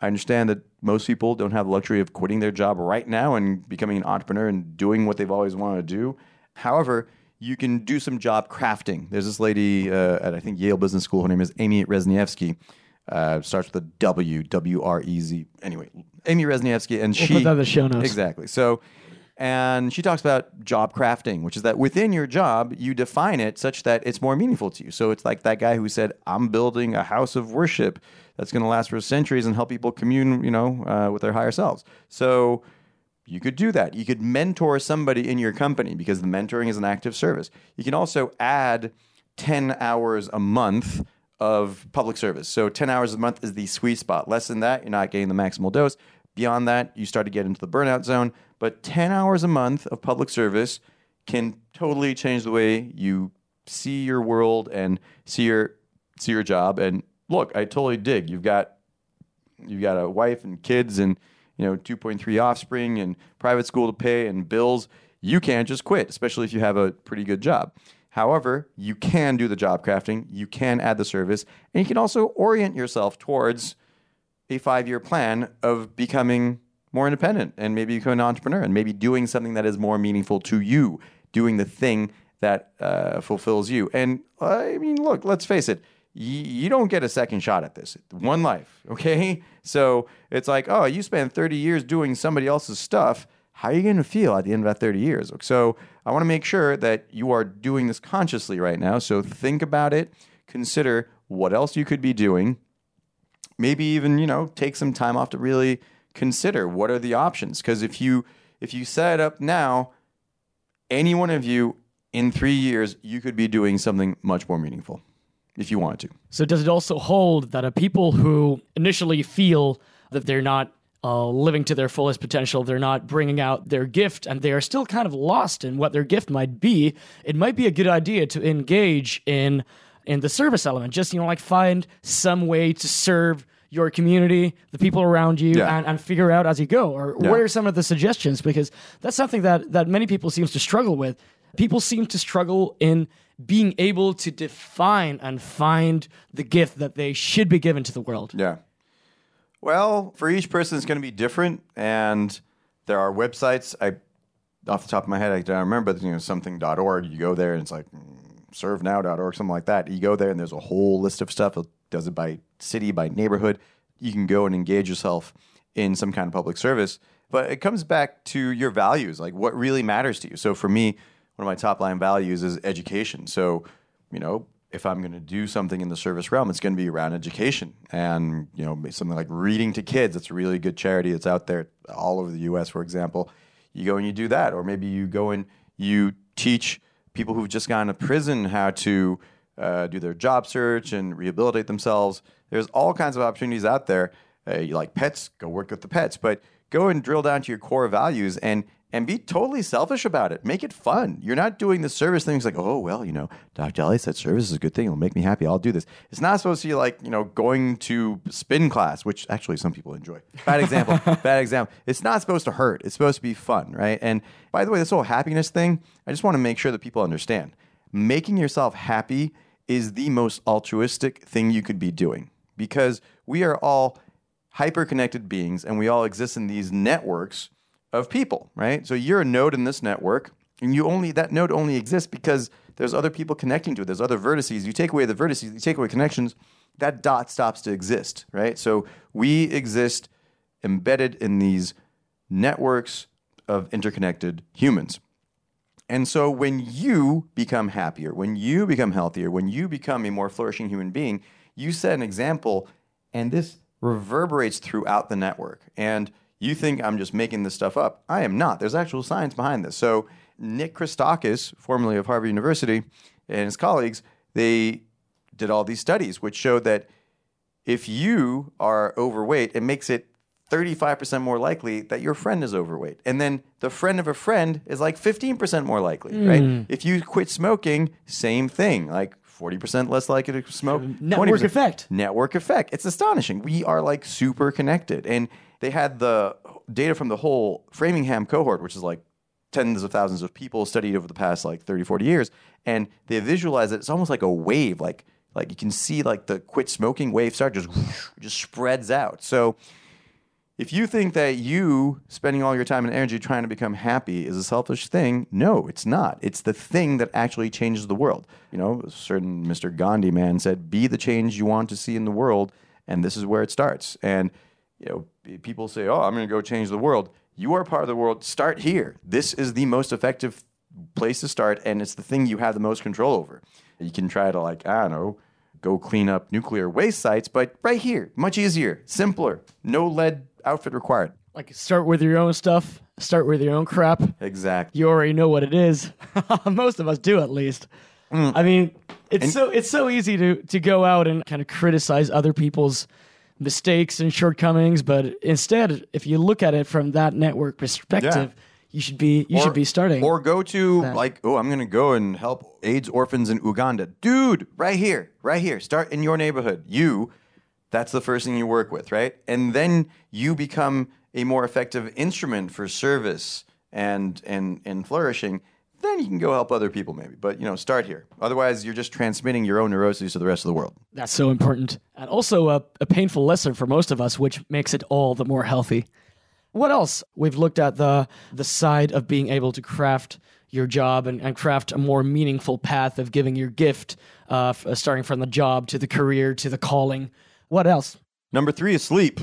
I understand that most people don't have the luxury of quitting their job right now and becoming an entrepreneur and doing what they've always wanted to do. However, you can do some job crafting. There's this lady uh, at I think Yale Business School. Her name is Amy Wrzesniewski. Uh, starts with a W, W R E Z. Anyway, Amy Wrzesniewski, and she put that in the show notes. Exactly. So, and she talks about job crafting, which is that within your job, you define it such that it's more meaningful to you. So it's like that guy who said, "I'm building a house of worship that's going to last for centuries and help people commune, you know, uh, with their higher selves." So you could do that. You could mentor somebody in your company because the mentoring is an active service. You can also add 10 hours a month of public service. So 10 hours a month is the sweet spot. Less than that, you're not getting the maximal dose. Beyond that, you start to get into the burnout zone. But 10 hours a month of public service can totally change the way you see your world and see your see your job. And look, I totally dig. You've got you've got a wife and kids and you know 2.3 offspring and private school to pay and bills you can't just quit especially if you have a pretty good job however you can do the job crafting you can add the service and you can also orient yourself towards a five year plan of becoming more independent and maybe becoming an entrepreneur and maybe doing something that is more meaningful to you, doing the thing that uh, fulfills you. And I mean, look, let's face it, you don't get a second shot at this. One life, okay? So it's like, oh, you spent 30 years doing somebody else's stuff. How are you going to feel at the end of that 30 years? So I want to make sure that you are doing this consciously right now. So think about it, consider what else you could be doing maybe even you know take some time off to really consider what are the options because if you if you set it up now any one of you in three years you could be doing something much more meaningful if you wanted to. So does it also hold that a people who initially feel that they're not uh, living to their fullest potential, they're not bringing out their gift, and they are still kind of lost in what their gift might be, it might be a good idea to engage in in the service element. Just you know, like find some way to serve your community, the people around you, Yeah. and, and figure out as you go. Or Yeah. what are some of the suggestions? Because that's something that that many people seems to struggle with. People seem to struggle in being able to define and find the gift that they should be given to the world. Yeah. Well, for each person, it's going to be different, and there are websites. I, off the top of my head, I don't remember. but, You know, something.org. You go there, and it's like mm, servenow.org, something like that. You go there, and there's a whole list of stuff. It does it by city, by neighborhood. You can go and engage yourself in some kind of public service. But it comes back to your values, like what really matters to you. So for me, one of my top line values is education. So, you know, if I'm going to do something in the service realm, it's going to be around education and you know something like reading to kids. It's a really good charity that's out there all over the U.S. For example, you go and you do that, or maybe you go and you teach people who've just gone to prison how to uh, do their job search and rehabilitate themselves. There's all kinds of opportunities out there. Uh, you like pets, go work with the pets, but go and drill down to your core values and and be totally selfish about it. Make it fun. You're not doing the service things like, oh well, you know, Dr. Ali said service is a good thing. It'll make me happy. I'll do this. It's not supposed to be like you know going to spin class, which actually some people enjoy. Bad example. bad example. It's not supposed to hurt. It's supposed to be fun, right? And by the way, this whole happiness thing, I just want to make sure that people understand. Making yourself happy is the most altruistic thing you could be doing because we are all hyper connected beings and we all exist in these networks of people, right? So you're a node in this network, and you only that node only exists because there's other people connecting to it. There's other vertices. You take away the vertices, you take away connections, that dot stops to exist, right? So we exist embedded in these networks of interconnected humans. And so when you become happier, when you become healthier, when you become a more flourishing human being, you set an example and this reverberates throughout the network. And you think I'm just making this stuff up. I am not. There's actual science behind this. So Nick Christakis, formerly of Harvard University, and his colleagues, they did all these studies which showed that if you are overweight, it makes it 35% more likely that your friend is overweight. And then the friend of a friend is like 15% more likely, mm. right? If you quit smoking, same thing, like 40% less likely to smoke. Network 20%. effect. Network effect. It's astonishing. We are like super connected. And they had the data from the whole Framingham cohort, which is like tens of thousands of people studied over the past like 30, 40 years. And they visualize it. It's almost like a wave, like like you can see like the quit smoking wave start just just spreads out. So if you think that you spending all your time and energy trying to become happy is a selfish thing, no, it's not. It's the thing that actually changes the world. You know, a certain Mr. Gandhi man said, "Be the change you want to see in the world," and this is where it starts. And you know, people say, "Oh, I'm going to go change the world." You are part of the world. Start here. This is the most effective place to start, and it's the thing you have the most control over. You can try to like, I don't know, go clean up nuclear waste sites, but right here, much easier, simpler, no lead outfit required. Like start with your own stuff, start with your own crap. Exactly. You already know what it is. Most of us do at least. Mm. I mean, it's so it's so easy to to go out and kind of criticize other people's mistakes and shortcomings, but instead, if you look at it from that network perspective, you should be you should be starting. Or go to like, oh, I'm gonna go and help AIDS orphans in Uganda. Dude, right here, right here. Start in your neighborhood. You, that's the first thing you work with, right? And then you become a more effective instrument for service and and and flourishing. Then you can go help other people maybe. But you know, start here. Otherwise you're just transmitting your own neuroses to the rest of the world. That's so important. And also a, a painful lesson for most of us, which makes it all the more healthy. What else? We've looked at the the side of being able to craft your job and, and craft a more meaningful path of giving your gift, uh, f- uh, starting from the job to the career to the calling. What else? Number three is sleep.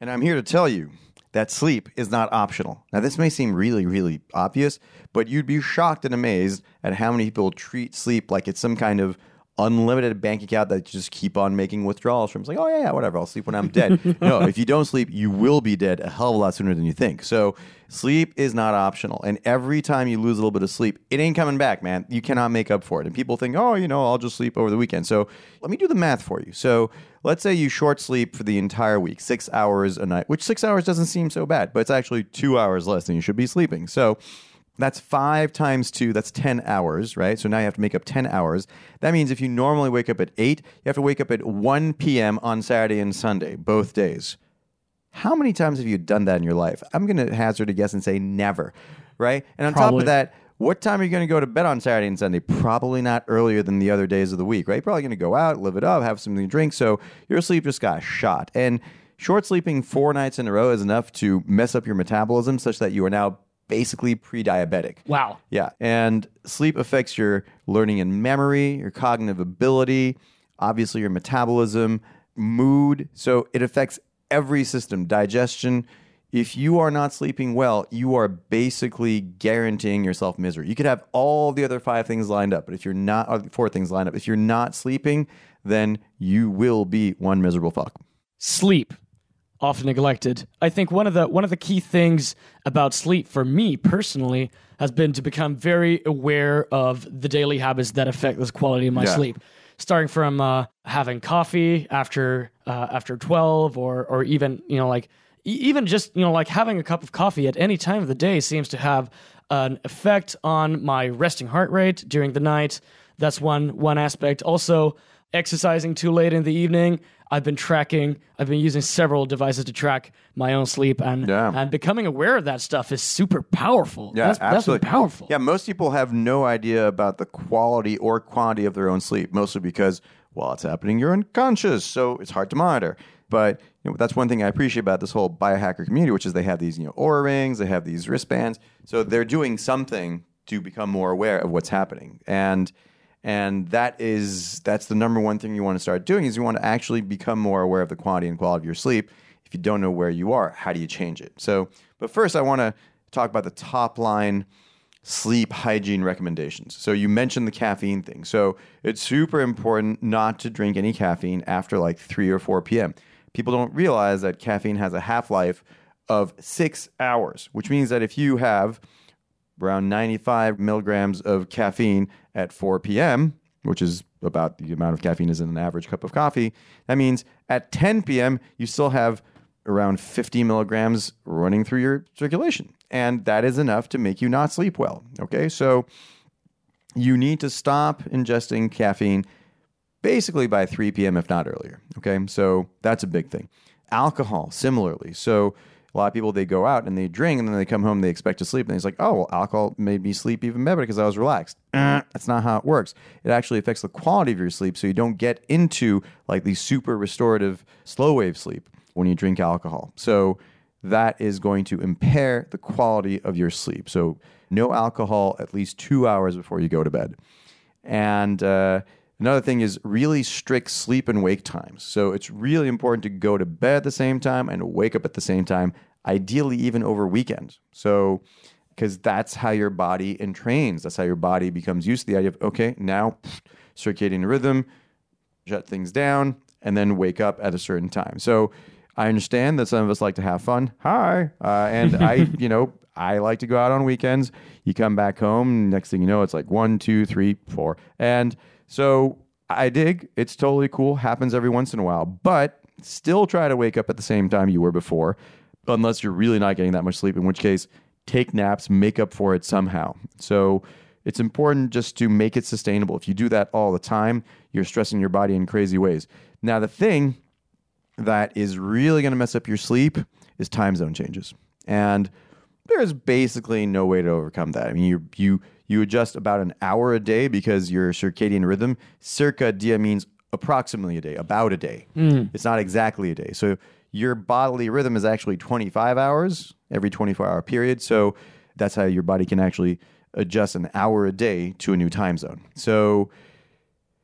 And I'm here to tell you that sleep is not optional. Now, this may seem really, really obvious, but you'd be shocked and amazed at how many people treat sleep like it's some kind of unlimited bank account that you just keep on making withdrawals from. It's like, oh, yeah, yeah, whatever. I'll sleep when I'm dead. no, if you don't sleep, you will be dead a hell of a lot sooner than you think. So sleep is not optional. And every time you lose a little bit of sleep, it ain't coming back, man. You cannot make up for it. And people think, oh, you know, I'll just sleep over the weekend. So let me do the math for you. So let's say you short sleep for the entire week, six hours a night, which six hours doesn't seem so bad, but it's actually two hours less than you should be sleeping. So that's five times two, that's 10 hours, right? So now you have to make up 10 hours. That means if you normally wake up at 8, you have to wake up at 1 p.m. on Saturday and Sunday, both days. How many times have you done that in your life? I'm going to hazard a guess and say never, right? And on top of that, what time are you going to go to bed on Saturday and Sunday? Probably not earlier than the other days of the week, right? You're probably going to go out, live it up, have something to drink. So your sleep just got shot. And short sleeping four nights in a row is enough to mess up your metabolism such that you are now basically pre diabetic. Wow. Yeah. And sleep affects your learning and memory, your cognitive ability, obviously your metabolism, mood. So it affects every system, digestion. If you are not sleeping well, you are basically guaranteeing yourself misery. You could have all the other five things lined up, but if you're not, or four things lined up, if you're not sleeping, then you will be one miserable fuck. sleep often neglected. I think one of the one of the key things about sleep for me personally has been to become very aware of the daily habits that affect the quality of my Yeah. sleep. Starting from uh, having coffee after uh, after 12 or or even you know like even just you know like having a cup of coffee at any time of the day seems to have an effect on my resting heart rate during the night. That's one one aspect. Also exercising too late in the evening i've been tracking i've been using several devices to track my own sleep and Yeah. and becoming aware of that stuff is super powerful Yeah, that's, that's absolutely. powerful Yeah, most people have no idea about the quality or quantity of their own sleep, mostly because while it's happening, you're unconscious, so it's hard to monitor. But you know, that's one thing I appreciate about this whole biohacker community, which is they have these you know Oura rings, they have these wristbands, so they're doing something to become more aware of what's happening, and and that is that's the number one thing you want to start doing is you want to actually become more aware of the quantity and quality of your sleep. If you don't know where you are, how do you change it? So, but first, I want to talk about the top line sleep hygiene recommendations. So you mentioned the caffeine thing. So it's super important not to drink any caffeine after like 3 or 4 p.m. People don't realize that caffeine has a half-life of 6 hours, which means that if you have around 95 milligrams of caffeine at 4 p.m., which is about the amount of caffeine is in an average cup of coffee. That means at 10 p.m., you still have around 50 milligrams running through your circulation. And that is enough to make you not sleep well. Okay. So you need to stop ingesting caffeine basically by 3 p.m., if not earlier. Okay. So that's a big thing. Alcohol, similarly. So a lot of people, they go out and they drink and then they come home, they expect to sleep. And it's like, oh, well, alcohol made me sleep even better because I was relaxed. That's not how it works. It actually affects the quality of your sleep. So you don't get into like the super restorative slow wave sleep when you drink alcohol. So that is going to impair the quality of your sleep. So no alcohol at least two hours before you go to bed. And uh, another thing is really strict sleep and wake times. So it's really important to go to bed at the same time and wake up at the same time, ideally even over weekends. So because that's how your body entrains. That's how your body becomes used to the idea of okay, now circadian rhythm, shut things down, and then wake up at a certain time. So I understand that some of us like to have fun. Hi, uh, and I, you know, I like to go out on weekends. You come back home, next thing you know, it's like one, two, three, four, and so I dig. It's totally cool. Happens every once in a while, but still try to wake up at the same time you were before, unless you're really not getting that much sleep. In which case, take naps, make up for it somehow. So it's important just to make it sustainable. If you do that all the time, you're stressing your body in crazy ways. Now, the thing that is really going to mess up your sleep is time zone changes. And there's basically no way to overcome that. I mean, you you you adjust about an hour a day because your circadian rhythm, circa dia means approximately a day, about a day. Mm. It's not exactly a day. So your bodily rhythm is actually 25 hours every 24 hour period. So that's how your body can actually adjust an hour a day to a new time zone. So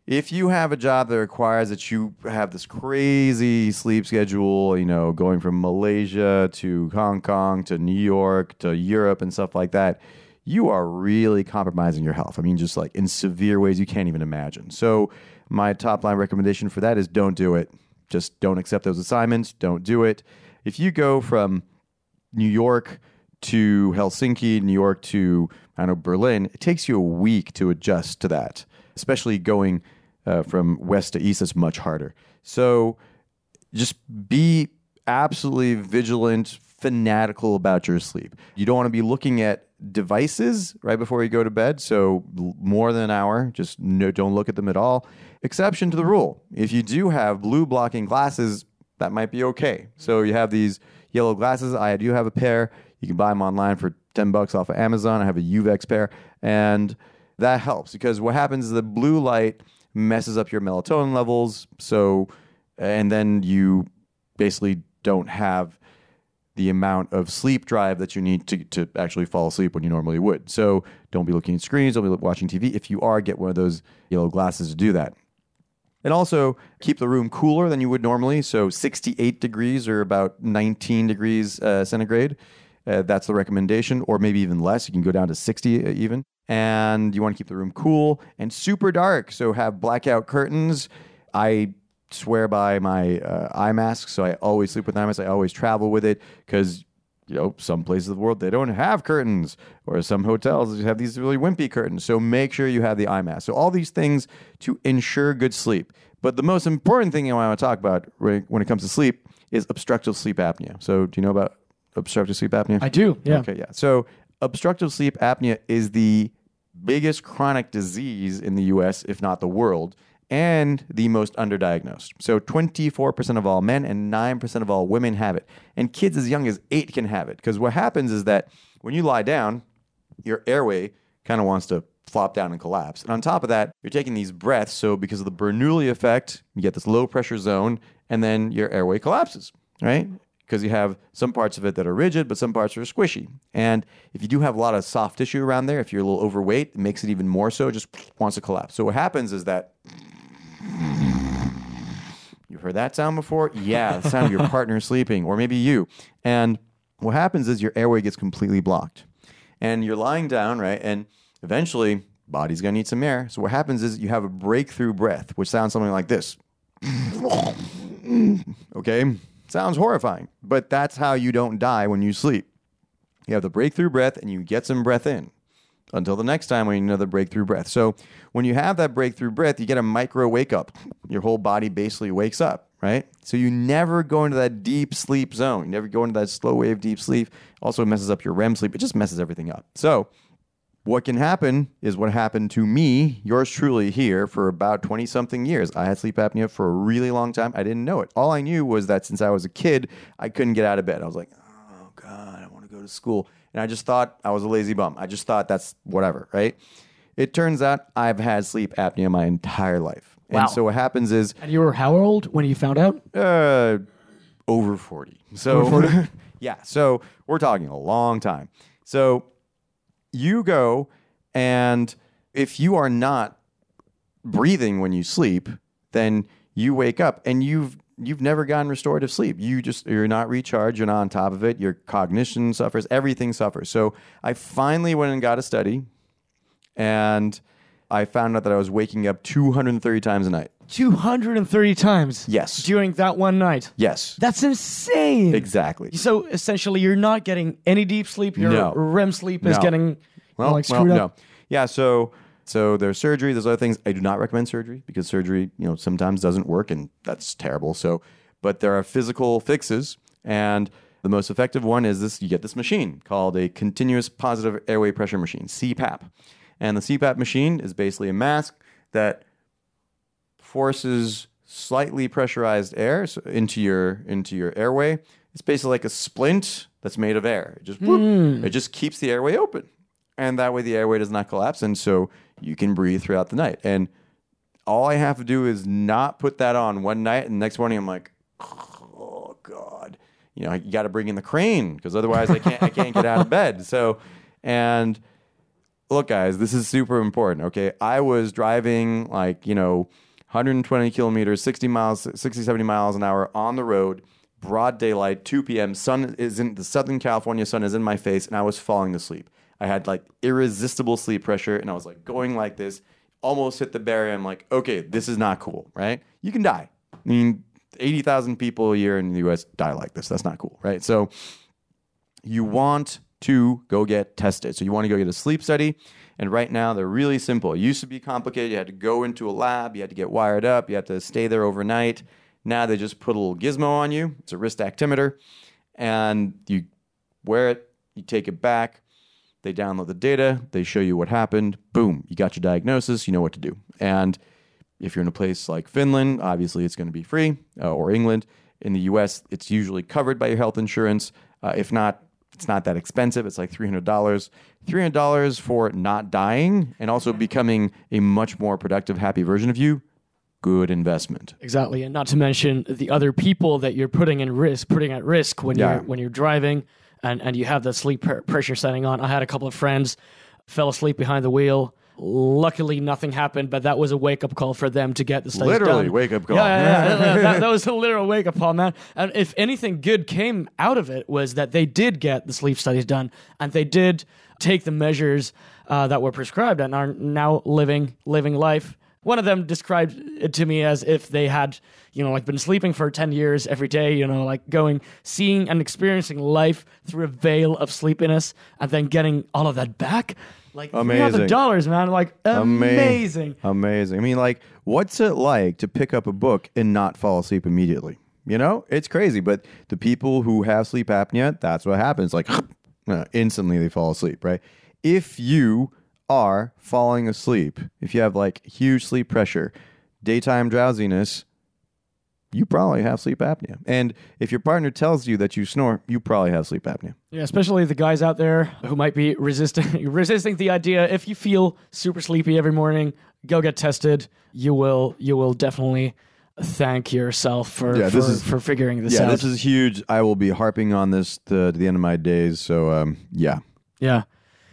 if you have a job that requires that you have this crazy sleep schedule, you know, going from Malaysia to Hong Kong to New York to Europe and stuff like that, you are really compromising your health. I mean, just like in severe ways you can't even imagine. So, my top line recommendation for that is don't do it. Just don't accept those assignments. Don't do it. If you go from New York to Helsinki, New York to I know Berlin, it takes you a week to adjust to that. Especially going uh, from west to east, it's much harder. So just be absolutely vigilant, fanatical about your sleep. You don't want to be looking at devices right before you go to bed. So more than an hour, just no, don't look at them at all. Exception to the rule: if you do have blue blocking glasses, that might be okay. So you have these yellow glasses. I do have a pair. You can buy them online for 10 bucks off of Amazon. I have a Uvex pair. And that helps because what happens is the blue light messes up your melatonin levels. So, and then you basically don't have the amount of sleep drive that you need to, to actually fall asleep when you normally would. So don't be looking at screens, don't be watching TV. If you are, get one of those yellow glasses to do that. And also keep the room cooler than you would normally. So 68 degrees or about 19 degrees uh, centigrade. Uh, that's the recommendation, or maybe even less. You can go down to 60 uh, even. And you want to keep the room cool and super dark. So have blackout curtains. I swear by my uh, eye mask. So I always sleep with eye mask. I always travel with it because you know, some places of the world they don't have curtains, or some hotels have these really wimpy curtains. So make sure you have the eye mask. So all these things to ensure good sleep. But the most important thing I want to talk about when it comes to sleep is obstructive sleep apnea. So do you know about obstructive sleep apnea? I do. Yeah. Okay. Yeah. So obstructive sleep apnea is the biggest chronic disease in the U.S., if not the world and the most underdiagnosed. So 24% of all men and 9% of all women have it. And kids as young as 8 can have it because what happens is that when you lie down, your airway kind of wants to flop down and collapse. And on top of that, you're taking these breaths, so because of the Bernoulli effect, you get this low pressure zone and then your airway collapses, right? Because you have some parts of it that are rigid, but some parts are squishy. And if you do have a lot of soft tissue around there, if you're a little overweight, it makes it even more so, just wants to collapse. So what happens is that You've heard that sound before? Yeah, the sound of your partner sleeping, or maybe you. And what happens is your airway gets completely blocked. And you're lying down, right? And eventually, body's gonna need some air. So what happens is you have a breakthrough breath, which sounds something like this. okay? Sounds horrifying, but that's how you don't die when you sleep. You have the breakthrough breath and you get some breath in until the next time when you know the breakthrough breath. So when you have that breakthrough breath, you get a micro wake up. Your whole body basically wakes up, right? So you never go into that deep sleep zone. You never go into that slow wave deep sleep. Also messes up your REM sleep. It just messes everything up. So what can happen is what happened to me, yours truly, here for about 20 something years. I had sleep apnea for a really long time. I didn't know it. All I knew was that since I was a kid, I couldn't get out of bed. I was like, oh God, I want to go to school. And I just thought I was a lazy bum. I just thought that's whatever, right? It turns out I've had sleep apnea my entire life. Wow. And so what happens is And you were how old when you found out? uh, over 40. So, Over 40? yeah. So we're talking a long time. So you go, and if you are not breathing when you sleep, then you wake up and you've you've never gotten restorative sleep. You just you're not recharged. You're not on top of it. Your cognition suffers. Everything suffers. So I finally went and got a study, and I found out that I was waking up 230 times a night. 230 times. Yes. During that one night. Yes. That's insane. Exactly. So essentially, you're not getting any deep sleep. Your No. REM sleep is No. getting Well, like well, screwed no. Yeah, so so there's surgery, there's other things. I do not recommend surgery because surgery, you know, sometimes doesn't work and that's terrible. So but there are physical fixes and the most effective one is this you get this machine called a continuous positive airway pressure machine, CPAP. And the CPAP machine is basically a mask that forces slightly pressurized air into your into your airway. It's basically like a splint that's made of air. It just whoop, hmm. it just keeps the airway open, and that way the airway does not collapse, and so you can breathe throughout the night. And all I have to do is not put that on one night, and the next morning I'm like, oh god, you know, you got to bring in the crane because otherwise I can't I can't get out of bed. So, and look guys this is super important okay i was driving like you know 120 kilometers 60 miles 60 70 miles an hour on the road broad daylight 2 p.m sun is in the southern california sun is in my face and i was falling asleep I had like irresistible sleep pressure, and I was like going like this, almost hit the barrier. I'm like, okay, this is not cool, right? You can die. I mean, 80,000 people a year in the US die like this. That's not cool, right? So you want to go get tested. So you want to go get a sleep study. And right now they're really simple. It used to be complicated. You had to go into a lab, you had to get wired up, you had to stay there overnight. Now they just put a little gizmo on you. It's a wrist actimeter. And you wear it, you take it back, they download the data, they show you what happened. Boom, you got your diagnosis, you know what to do. And if you're in a place like Finland, obviously it's going to be free, uh, or England. In the US, it's usually covered by your health insurance. Uh, if not, it's not that expensive. It's like $300. $300 for not dying and also mm-hmm. becoming a much more productive, happy version of you. Good investment. Exactly, and not to mention the other people that you're putting in risk, putting at risk when Yeah. you're when you're driving, and and you have the sleep pr- pressure setting on. I had a couple of friends fell asleep behind the wheel. Luckily, nothing happened, but that was a wake up call for them to get the studies done. Literally done. wake-up call. Yeah, yeah, yeah, yeah, that, that was a literal wake up call, man. And if anything good came out of it, was that they did get the sleep studies done, and they did take the measures uh, that were prescribed and are now living living life. One of them described it to me as if they had, you know, like been sleeping for 10 years every day, you know, like going, seeing and experiencing life through a veil of sleepiness and then getting all of that back. Like Amazing. $300, man. Like amazing. Amazing. I mean, like, what's it like to pick up a book and not fall asleep immediately? You know, it's crazy. But the people who have sleep apnea, that's what happens. Like, uh, instantly they fall asleep, right? If you are falling asleep, if you have like huge sleep pressure, daytime drowsiness, you probably have sleep apnea. And if your partner tells you that you snore, you probably have sleep apnea. Yeah, especially the guys out there who might be resisting resisting the idea. If you feel super sleepy every morning, go get tested. You will you will definitely thank yourself for Yeah, for, this is- for figuring this Yeah, out. Yeah, this is huge. I will be harping on this to, to the end of my days. So, um, yeah. yeah.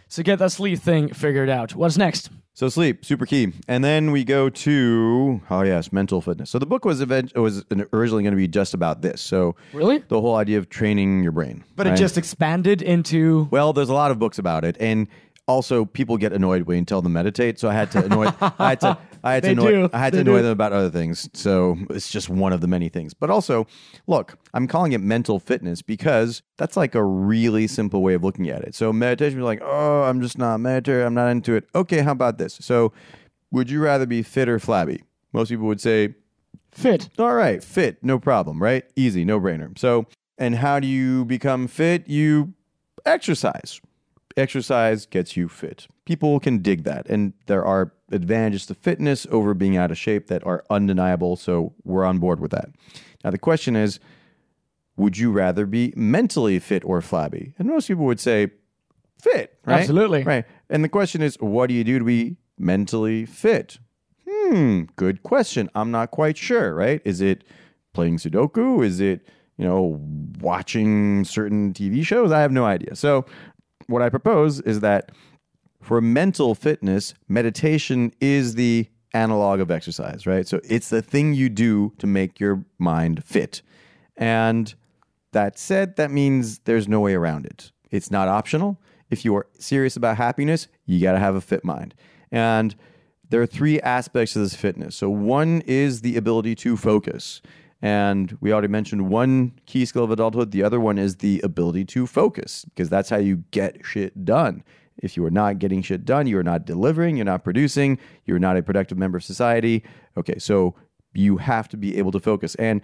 So get that sleep thing figured out. What's next? So sleep, super key. And then we go to oh yes, mental fitness. So the book was event- was originally going to be just about this. So Really? the whole idea of training your brain. But it just expanded into well, there's a lot of books about it, and also people get annoyed when you tell them meditate. So I had to annoy. I had to. I had to They annoy. do. I had to They annoy do. them about other things. So it's just one of the many things. But also, look, I'm calling it mental fitness because that's like a really simple way of looking at it. So meditation is like, oh, I'm just not meditating. I'm not into it. Okay, how about this? So, would you rather be fit or flabby? Most people would say fit. all right, fit, no problem, right? Easy, no brainer. So, and how do you become fit? You exercise. Exercise gets you fit. People can dig that. And there are advantages to fitness over being out of shape that are undeniable. So, we're on board with that. Now, the question is would you rather be mentally fit or flabby? And most people would say fit, right? Absolutely. Right. And the question is what do you do to be mentally fit? Hmm, good question. I'm not quite sure, right? Is it playing Sudoku? Is it, you know, watching certain TV shows? I have no idea. So, what I propose is that for mental fitness, meditation is the analog of exercise, right? So, it's the thing you do to make your mind fit. And that said, that means there's no way around it. It's not optional. If you are serious about happiness, you got to have a fit mind. And there are three aspects of this fitness. So, one is the ability to focus. And we already mentioned one key skill of adulthood. The other one is the ability to focus, because that's how you get shit done. If you are not getting shit done, you are not delivering, you're not producing, you're not a productive member of society. Okay, so you have to be able to focus. And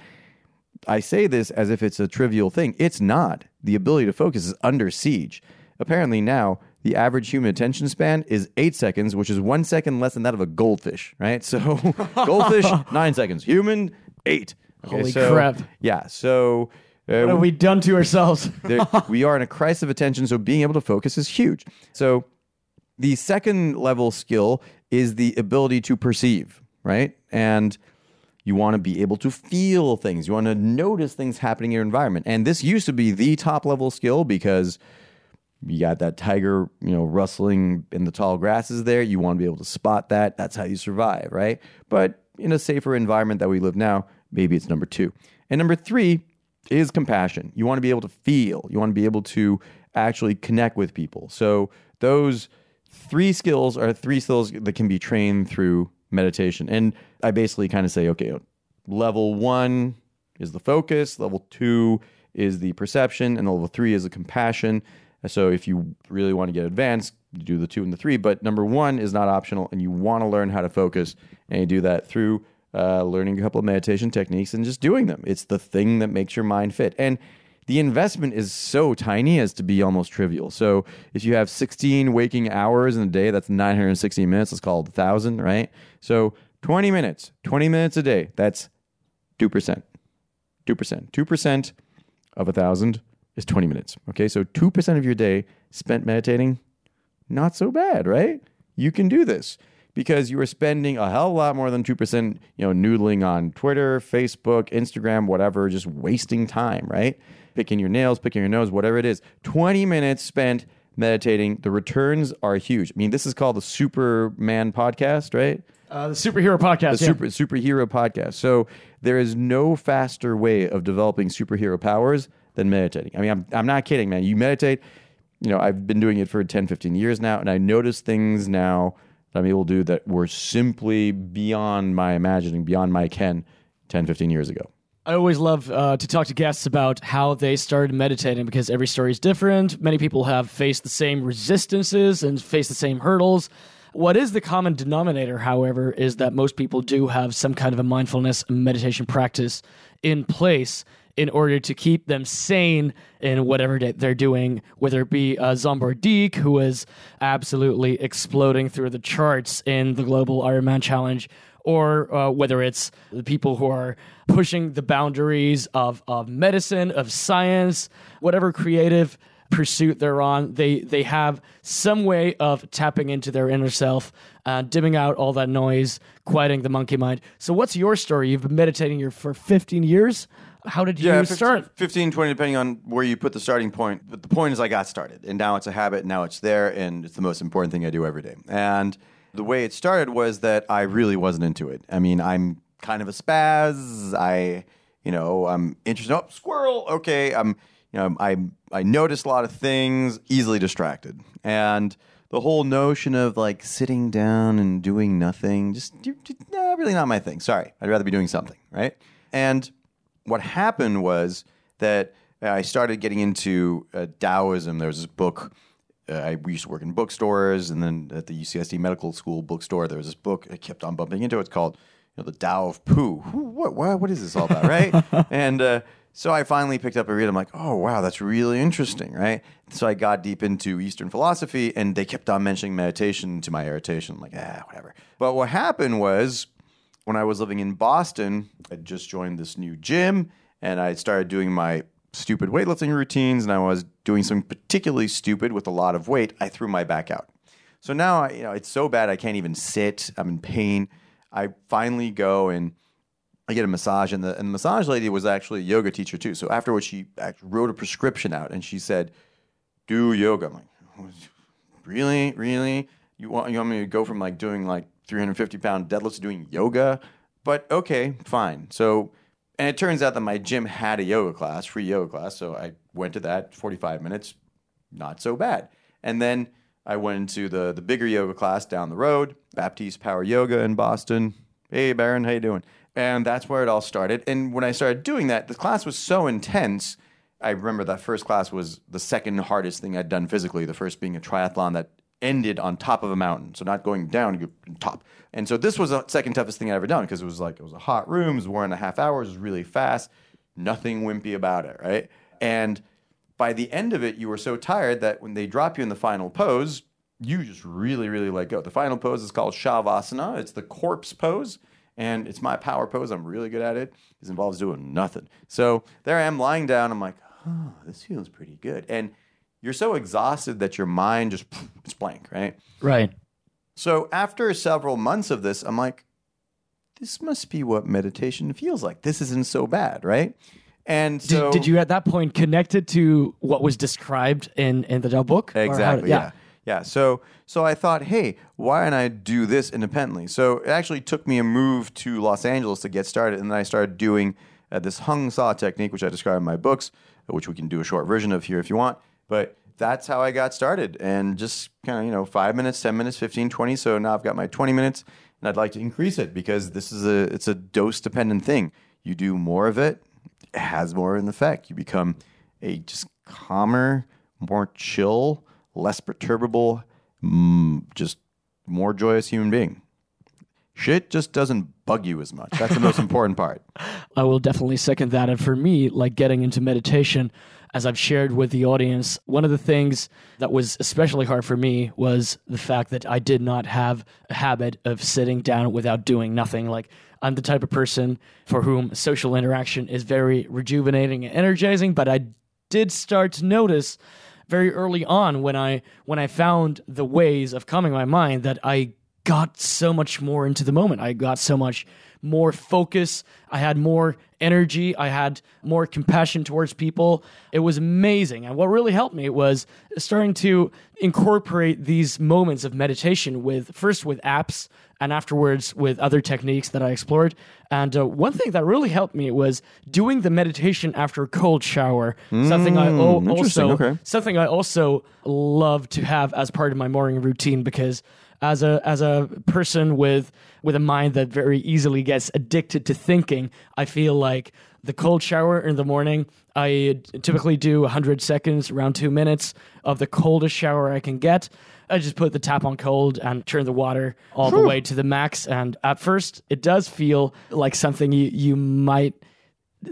I say this as if it's a trivial thing. It's not. The ability to focus is under siege. Apparently, now the average human attention span is eight seconds, which is one second less than that of a goldfish, right? So, goldfish, nine seconds. Human, eight. Okay, Holy so- crap. Yeah. So, uh, What have we done to ourselves? there, we are in a crisis of attention, so being able to focus is huge. So, the second level skill is the ability to perceive, right? And you want to be able to feel things. You want to notice things happening in your environment. And this used to be the top level skill because you got that tiger, you know, rustling in the tall grasses there. You want to be able to spot that. That's how you survive, right? But in a safer environment that we live now, maybe it's number two. And number three is compassion. You want to be able to feel, you want to be able to actually connect with people. So Those three skills are three skills that can be trained through meditation. And I basically kind of say, okay, level one is the focus, level two is the perception, and level three is the compassion. So if you really want to get advanced, you do the two and the three. But number one is not optional, and you want to learn how to focus, and you do that through uh, learning a couple of meditation techniques and just doing them. It's the thing that makes your mind fit. And the investment is so tiny as to be almost trivial. So if you have 16 waking hours in a day, that's 960 minutes. Let's call it 1,000, right? So 20 minutes, 20 minutes a day, that's 2%. 2%. 2% of a 1,000 is 20 minutes. Okay, so 2% of your day spent meditating, not so bad, right? You can do this because you are spending a hell of a lot more than 2%, you know, noodling on Twitter, Facebook, Instagram, whatever, just wasting time, right? Picking your nails, picking your nose, whatever it is. 20 minutes spent meditating. The returns are huge. I mean, this is called the Superman podcast, right? Uh, the superhero podcast. The yeah. super, superhero podcast. So there is no faster way of developing superhero powers than meditating. I mean, I'm, I'm not kidding, man. You meditate, you know, I've been doing it for 10, 15 years now, and I notice things now that I'm able to do that were simply beyond my imagining, beyond my ken 10, 15 years ago. I always love uh, to talk to guests about how they started meditating because every story is different. Many people have faced the same resistances and faced the same hurdles. What is the common denominator, however, is that most people do have some kind of a mindfulness meditation practice in place in order to keep them sane in whatever they're doing, whether it be uh, Zombardique, who is absolutely exploding through the charts in the Global Ironman Challenge, or uh, whether it's the people who are pushing the boundaries of, of medicine, of science, whatever creative pursuit they're on, they they have some way of tapping into their inner self, uh, dimming out all that noise, quieting the monkey mind. So, what's your story? You've been meditating here for 15 years. How did you 15, start? 15, 20, depending on where you put the starting point. But the point is, I got started, and now it's a habit. Now it's there, and it's the most important thing I do every day. And the way it started was that I really wasn't into it. I mean, I'm kind of a spaz. I, you know, I'm interested. Oh, squirrel. Okay, I'm you know, I I notice a lot of things, easily distracted, and the whole notion of like sitting down and doing nothing, just nah, really not my thing. Sorry, I'd rather be doing something, right? And what happened was that I started getting into uh, Taoism. There was this book. Uh, I used to work in bookstores, and then at the UCSD Medical School bookstore, there was this book I kept on bumping into. It's called you know, the Tao of Pooh. What, what, what is this all about, right? and uh, so I finally picked up a read. I'm like, oh, wow, that's really interesting, right? So I got deep into Eastern philosophy, and they kept on mentioning meditation to my irritation. I'm like, ah, whatever. But what happened was when I was living in Boston, I just joined this new gym, and I started doing my stupid weightlifting routines, and I was doing something particularly stupid with a lot of weight. I threw my back out. So now, you know, it's so bad I can't even sit. I'm in pain. I finally go and I get a massage, and the, and the massage lady was actually a yoga teacher too. So afterwards, she wrote a prescription out, and she said, "Do yoga." I'm like, "Really, really? You want you want me to go from like doing like 350 pound deadlifts doing yoga?" But okay, fine. So, and it turns out that my gym had a yoga class, free yoga class. So I went to that 45 minutes, not so bad. And then I went into the the bigger yoga class down the road, Baptiste Power Yoga in Boston. Hey, Baron, how you doing? And that's where it all started. And when I started doing that, the class was so intense. I remember that first class was the second hardest thing I'd done physically, the first being a triathlon that ended on top of a mountain. So not going down, top. And so this was the second toughest thing I'd ever done because it was like, it was a hot room, it was one and a half hours, it was really fast, nothing wimpy about it, right? And by the end of it, you were so tired that when they drop you in the final pose, you just really, really let go. The final pose is called Shavasana. It's the corpse pose and it's my power pose. I'm really good at it. It involves doing nothing. So there I am lying down. I'm like, oh, this feels pretty good. And you're so exhausted that your mind just it's blank, right? Right. So after several months of this, I'm like, this must be what meditation feels like. This isn't so bad, right? And so, did, did you at that point connect it to what was described in in the book? Exactly. yeah. Yeah. So so I thought, hey, why don't I do this independently? So it actually took me a move to Los Angeles to get started, and then I started doing uh, this hum sa technique, which I describe in my books, which we can do a short version of here if you want. But that's how I got started. And just kind of, you know, five minutes, 10 minutes, 15, 20. So now I've got my 20 minutes and I'd like to increase it because this is a, it's a dose dependent thing. You do more of it, it has more of an effect. You become a just calmer, more chill, less perturbable, mm, just more joyous human being. Shit just doesn't bug you as much. That's the most important part. I will definitely second that. And for me, like getting into meditation, as I've shared with the audience, one of the things that was especially hard for me was the fact that I did not have a habit of sitting down without doing nothing. Like, I'm the type of person for whom social interaction is very rejuvenating and energizing, but I did start to notice very early on when I when I found the ways of calming my mind that I got so much more into the moment. I got so much more focus. I had more energy. I had more compassion towards people. It was amazing. And what really helped me was starting to incorporate these moments of meditation with first with apps and afterwards with other techniques that I explored. And uh, one thing that really helped me was doing the meditation after a cold shower. something I o- Mm, also Okay. something I also love to have as part of my morning routine because as a as a person with with a mind that very easily gets addicted to thinking, I feel like the cold shower in the morning, I typically do 100 seconds, around 2 minutes of the coldest shower I can get. I just put the tap on cold and turn the water all the way to the max and at first it does feel like something you you might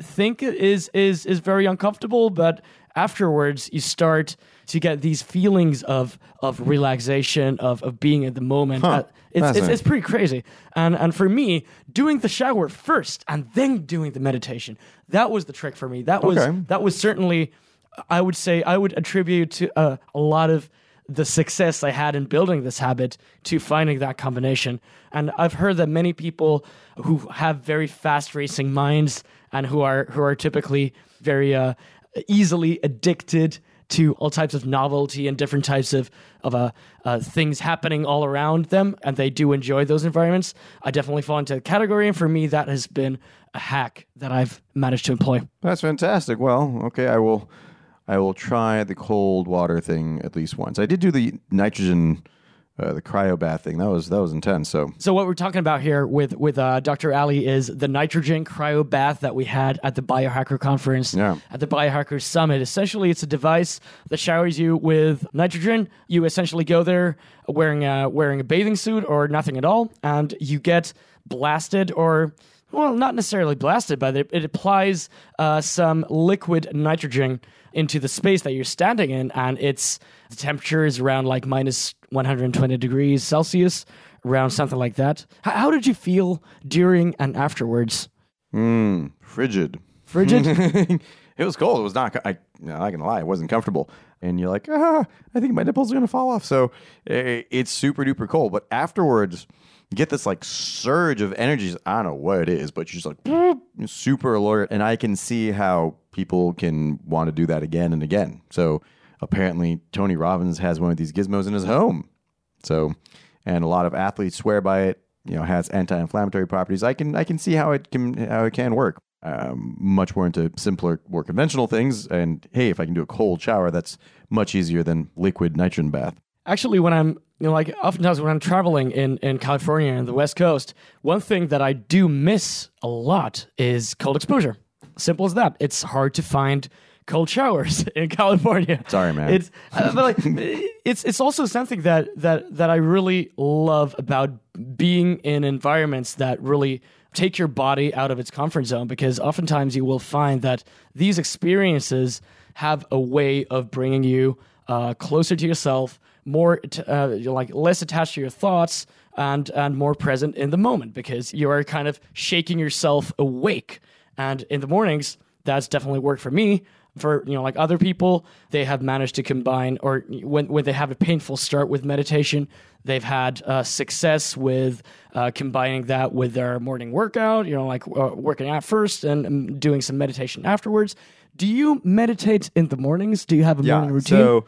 think is is is very uncomfortable, but afterwards you start to get these feelings of of relaxation, of of being in the moment. Uh, it's, it's it's pretty crazy. And and for me, doing the shower first and then doing the meditation, that was the trick for me. That was Okay. that was certainly I would say I would attribute to uh, a lot of the success I had in building this habit to finding that combination. And I've heard that many people who have very fast racing minds and who are who are typically very uh, easily addicted to all types of novelty and different types of of uh, uh, things happening all around them, and they do enjoy those environments. I definitely fall into the category, and for me, that has been a hack that I've managed to employ. That's fantastic. Well, okay, I will I will try the cold water thing at least once. I did do the nitrogen uh, the cryo bath thing. That was that was intense. So So what we're talking about here with with uh, Dr. Ali is the nitrogen cryobath that we had at the Biohacker conference Yeah. at the Biohacker Summit. Essentially, it's a device that showers you with nitrogen. You essentially go there wearing a, wearing a bathing suit or nothing at all, and you get blasted or well, not necessarily blasted, but it, it applies uh, some liquid nitrogen into the space that you're standing in, and it's the temperature is around like minus 120 degrees Celsius, around something like that. H- how did you feel during and afterwards? mm, frigid. Frigid? it was cold. It was not. I, no, I'm not gonna lie. It wasn't comfortable. And you're like, ah, I think my nipples are gonna fall off. So eh, it's super duper cold. But afterwards, you get this like surge of energies. I don't know what it is, but you're just like super alert. And I can see how people can want to do that again and again. So apparently, Tony Robbins has one of these gizmos in his home. So, and a lot of athletes swear by it. You know, has anti-inflammatory properties. I can I can see how it can how it can work. Um, much more into simpler, more conventional things. And hey, if I can do a cold shower, that's much easier than liquid nitrogen bath. Actually, when I'm, you know, like oftentimes when I'm traveling in, in California and the West Coast, one thing that I do miss a lot is cold exposure. Simple as that. It's hard to find cold showers in California. Sorry, man. It's uh, but like it's it's also something that that that I really love about being in environments that really take your body out of its comfort zone because oftentimes you will find that these experiences have a way of bringing you uh, closer to yourself, more t- uh, you're like less attached to your thoughts and and more present in the moment because you are kind of shaking yourself awake. And in the mornings, that's definitely worked for me. For you know, like other people, they have managed to combine, or when when they have a painful start with meditation, they've had uh, success with uh, combining that with their morning workout. You know, like uh, working out first and um, doing some meditation afterwards. Do you meditate in the mornings? Do you have a morning routine? So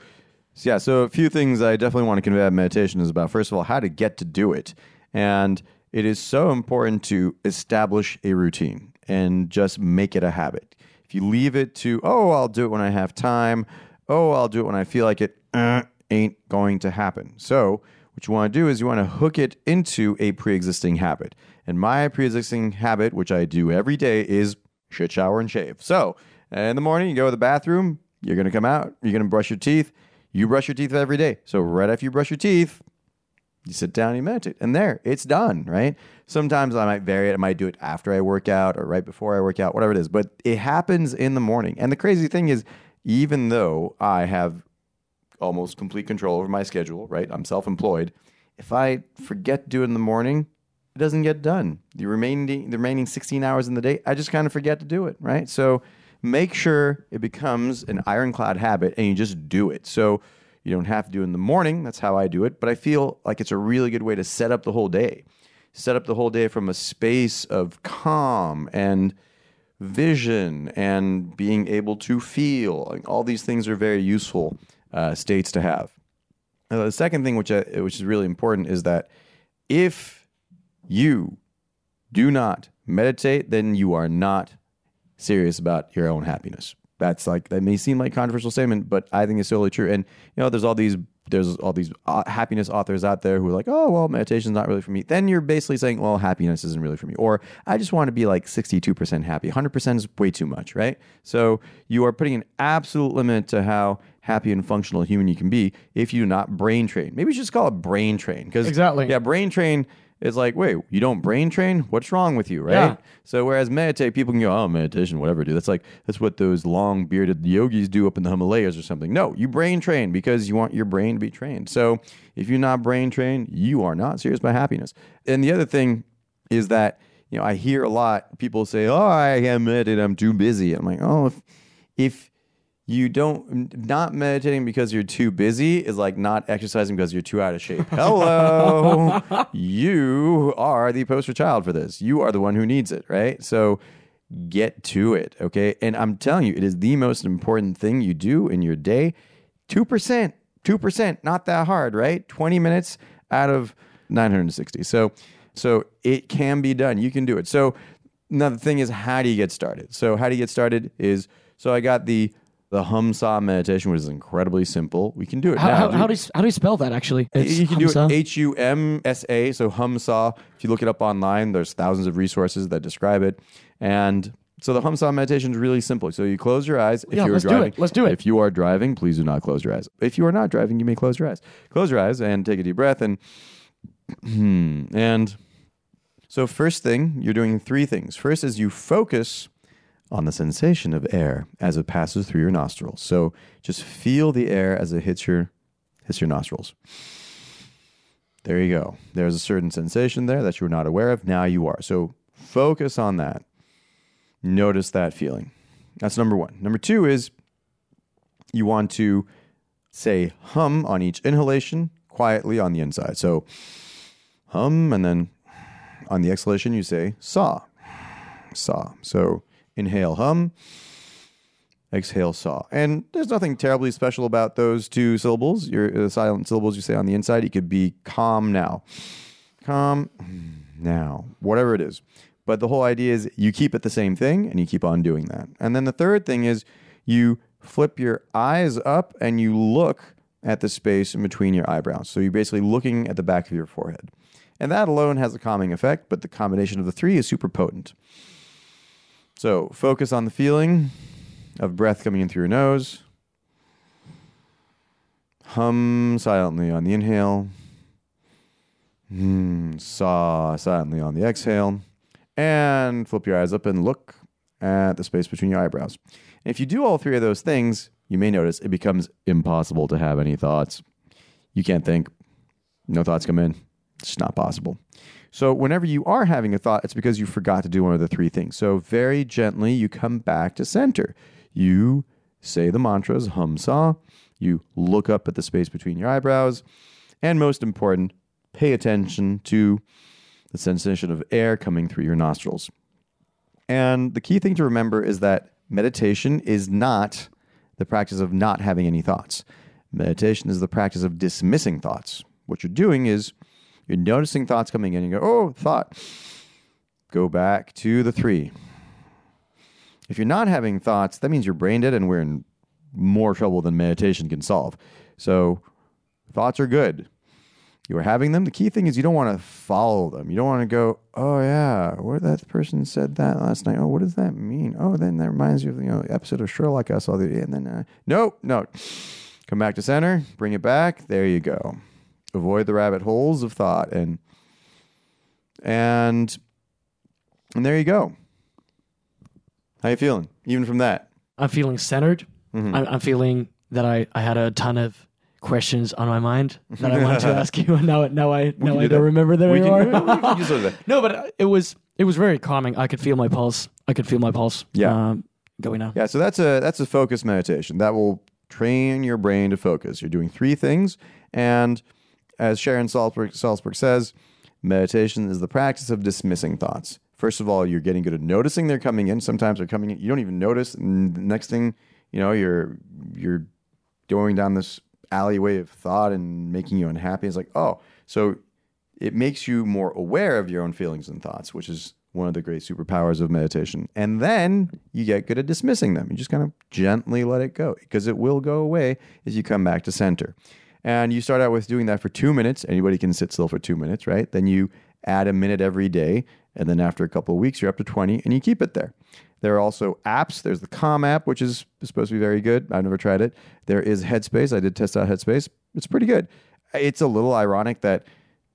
yeah, so a few things I definitely want to convey about meditation is about first of all how to get to do it, and it is so important to establish a routine and just make it a habit. If you leave it to oh I'll do it when I have time, oh, I'll do it when I feel like it, uh, ain't going to happen. So, what you want to do is you want to hook it into a pre existing habit. And my pre existing habit, which I do every day, is shit shower and shave. So, in the morning, you go to the bathroom, you're going to come out, you're going to brush your teeth. You brush your teeth every day. So, right after you brush your teeth, you sit down, you meditate, and there, it's done, right? Sometimes I might vary it. I might do it after I work out or right before I work out, whatever it is. But it happens in the morning. And the crazy thing is, even though I have almost complete control over my schedule, right? I'm self employed. If I forget to do it in the morning, it doesn't get done. The remaining the remaining 16 hours in the day, I just kind of forget to do it, right? So make sure it becomes an ironclad habit and you just do it. So you don't have to do it in the morning. That's how I do it. But I feel like it's a really good way to set up the whole day. Set up the whole day from a space of calm and vision and being able to feel. Like all these things are very useful uh, states to have. Now, the second thing, which I, which is really important, is that if you do not meditate, then you are not serious about your own happiness. That's like that may seem like a controversial statement, but I think it's totally true. And you know, there's all these there's all these uh, happiness authors out there who are like, oh well, meditation's not really for me. Then you're basically saying, well, happiness isn't really for me, or I just want to be like 62% happy. 100% is way too much, right? So you are putting an absolute limit to how happy and functional human you can be if you do not brain train. Maybe we should just call it brain train because Exactly. yeah, brain train is like, wait, you don't brain train? What's wrong with you, right? Yeah. So whereas meditate, people can go, oh, meditation, whatever, dude. That's like that's what those long bearded yogis do up in the Himalayas or something. No, you brain train because you want your brain to be trained. So if you're not brain trained, you are not serious about happiness. And the other thing is that you know I hear a lot people say, oh, I am meditate, I'm too busy. I'm like, oh, if if you don't not meditating because you're too busy is like not exercising because you're too out of shape. Hello, you are the poster child for this. You are the one who needs it, right? So get to it, okay? And I'm telling you, it is the most important thing you do in your day. Two percent, two percent, not that hard, right? Twenty minutes out of 960. So, so it can be done. You can do it. So now the thing is, how do you get started? So how do you get started? Is so I got the the hum sa meditation, which is incredibly simple. We can do it How, now. how, Do- how do you how do you spell that actually? It's you can do it H U M S A. So Humsa. If you look it up online, there's thousands of resources that describe it. And so the Humsa meditation is really simple. So you close your eyes. If Yeah, you're let's do driving, it. Let's do it. If you are driving, please do not close your eyes. If you are not driving, you may close your eyes. Close your eyes and take a deep breath. And and so first thing, you're doing three things. First is you focus on the sensation of air as it passes through your nostrils. So just feel the air as it hits your hits your nostrils. There you go. There's a certain sensation there that you were not aware of. Now you are. So focus on that. Notice that feeling. That's number one. Number two is you want to say hum on each inhalation quietly on the inside. So hum, and then on the exhalation, you say saw. Saw. So inhale hum, exhale saw. And there's nothing terribly special about those two syllables. Your uh, silent syllables you say on the inside. It could be calm now, calm now, whatever it is. But the whole idea is you keep it the same thing and you keep on doing that. And then the third thing is you flip your eyes up and you look at the space in between your eyebrows. So you're basically looking at the back of your forehead. And that alone has a calming effect, but the combination of the three is super potent. So focus on the feeling of breath coming in through your nose. Hum silently on the inhale. Hmm, saw silently on the exhale. And flip your eyes up and look at the space between your eyebrows. And if you do all three of those things, you may notice it becomes impossible to have any thoughts. You can't think. No thoughts come in. It's not possible. So, whenever you are having a thought, it's because you forgot to do one of the three things. So, very gently, you come back to center. You say the mantras, hum sa. You look up at the space between your eyebrows. And most important, pay attention to the sensation of air coming through your nostrils. And the key thing to remember is that meditation is not the practice of not having any thoughts. Meditation is the practice of dismissing thoughts. What you're doing is you're noticing thoughts coming in. You go, oh, thought. Go back to the three. If you're not having thoughts, that means you're brain dead and we're in more trouble than meditation can solve. So thoughts are good. You are having them. The key thing is you don't want to follow them. You don't want to go, oh yeah, what that person said that last night. Oh, what does that mean? Oh, then that reminds you of you know the episode of Sherlock I saw the day. and then uh, nope, no. Come back to center, bring it back. There you go. Avoid the rabbit holes of thought and and and there you go. How you feeling? Even from that. I'm feeling centered. Mm-hmm. I'm, I'm feeling that I, I had a ton of questions on my mind that I wanted to ask you, and now now I now I do don't remember them We anymore. can use those then. no, but it was it was very calming. I could feel my pulse. I could feel my pulse. Yeah. um, going now. Yeah, so that's a that's a focus meditation that will train your brain to focus. You're doing three things, and as Sharon Salzberg, Salzberg says, meditation is the practice of dismissing thoughts. First of all, you're getting good at noticing they're coming in. Sometimes they're coming in, you don't even notice, and the next thing you know, you're you're going down this alleyway of thought and making you unhappy. It's like, oh, so it makes you more aware of your own feelings and thoughts, which is one of the great superpowers of meditation. And then you get good at dismissing them. You just kind of gently let it go because it will go away as you come back to center. And you start out with doing that for two minutes. Anybody can sit still for two minutes, right? Then you add a minute every day. And then after a couple of weeks, you're up to 20 and you keep it there. There are also apps. There's the Calm app, which is supposed to be very good. I've never tried it. There is Headspace. I did test out Headspace. It's pretty good. It's a little ironic that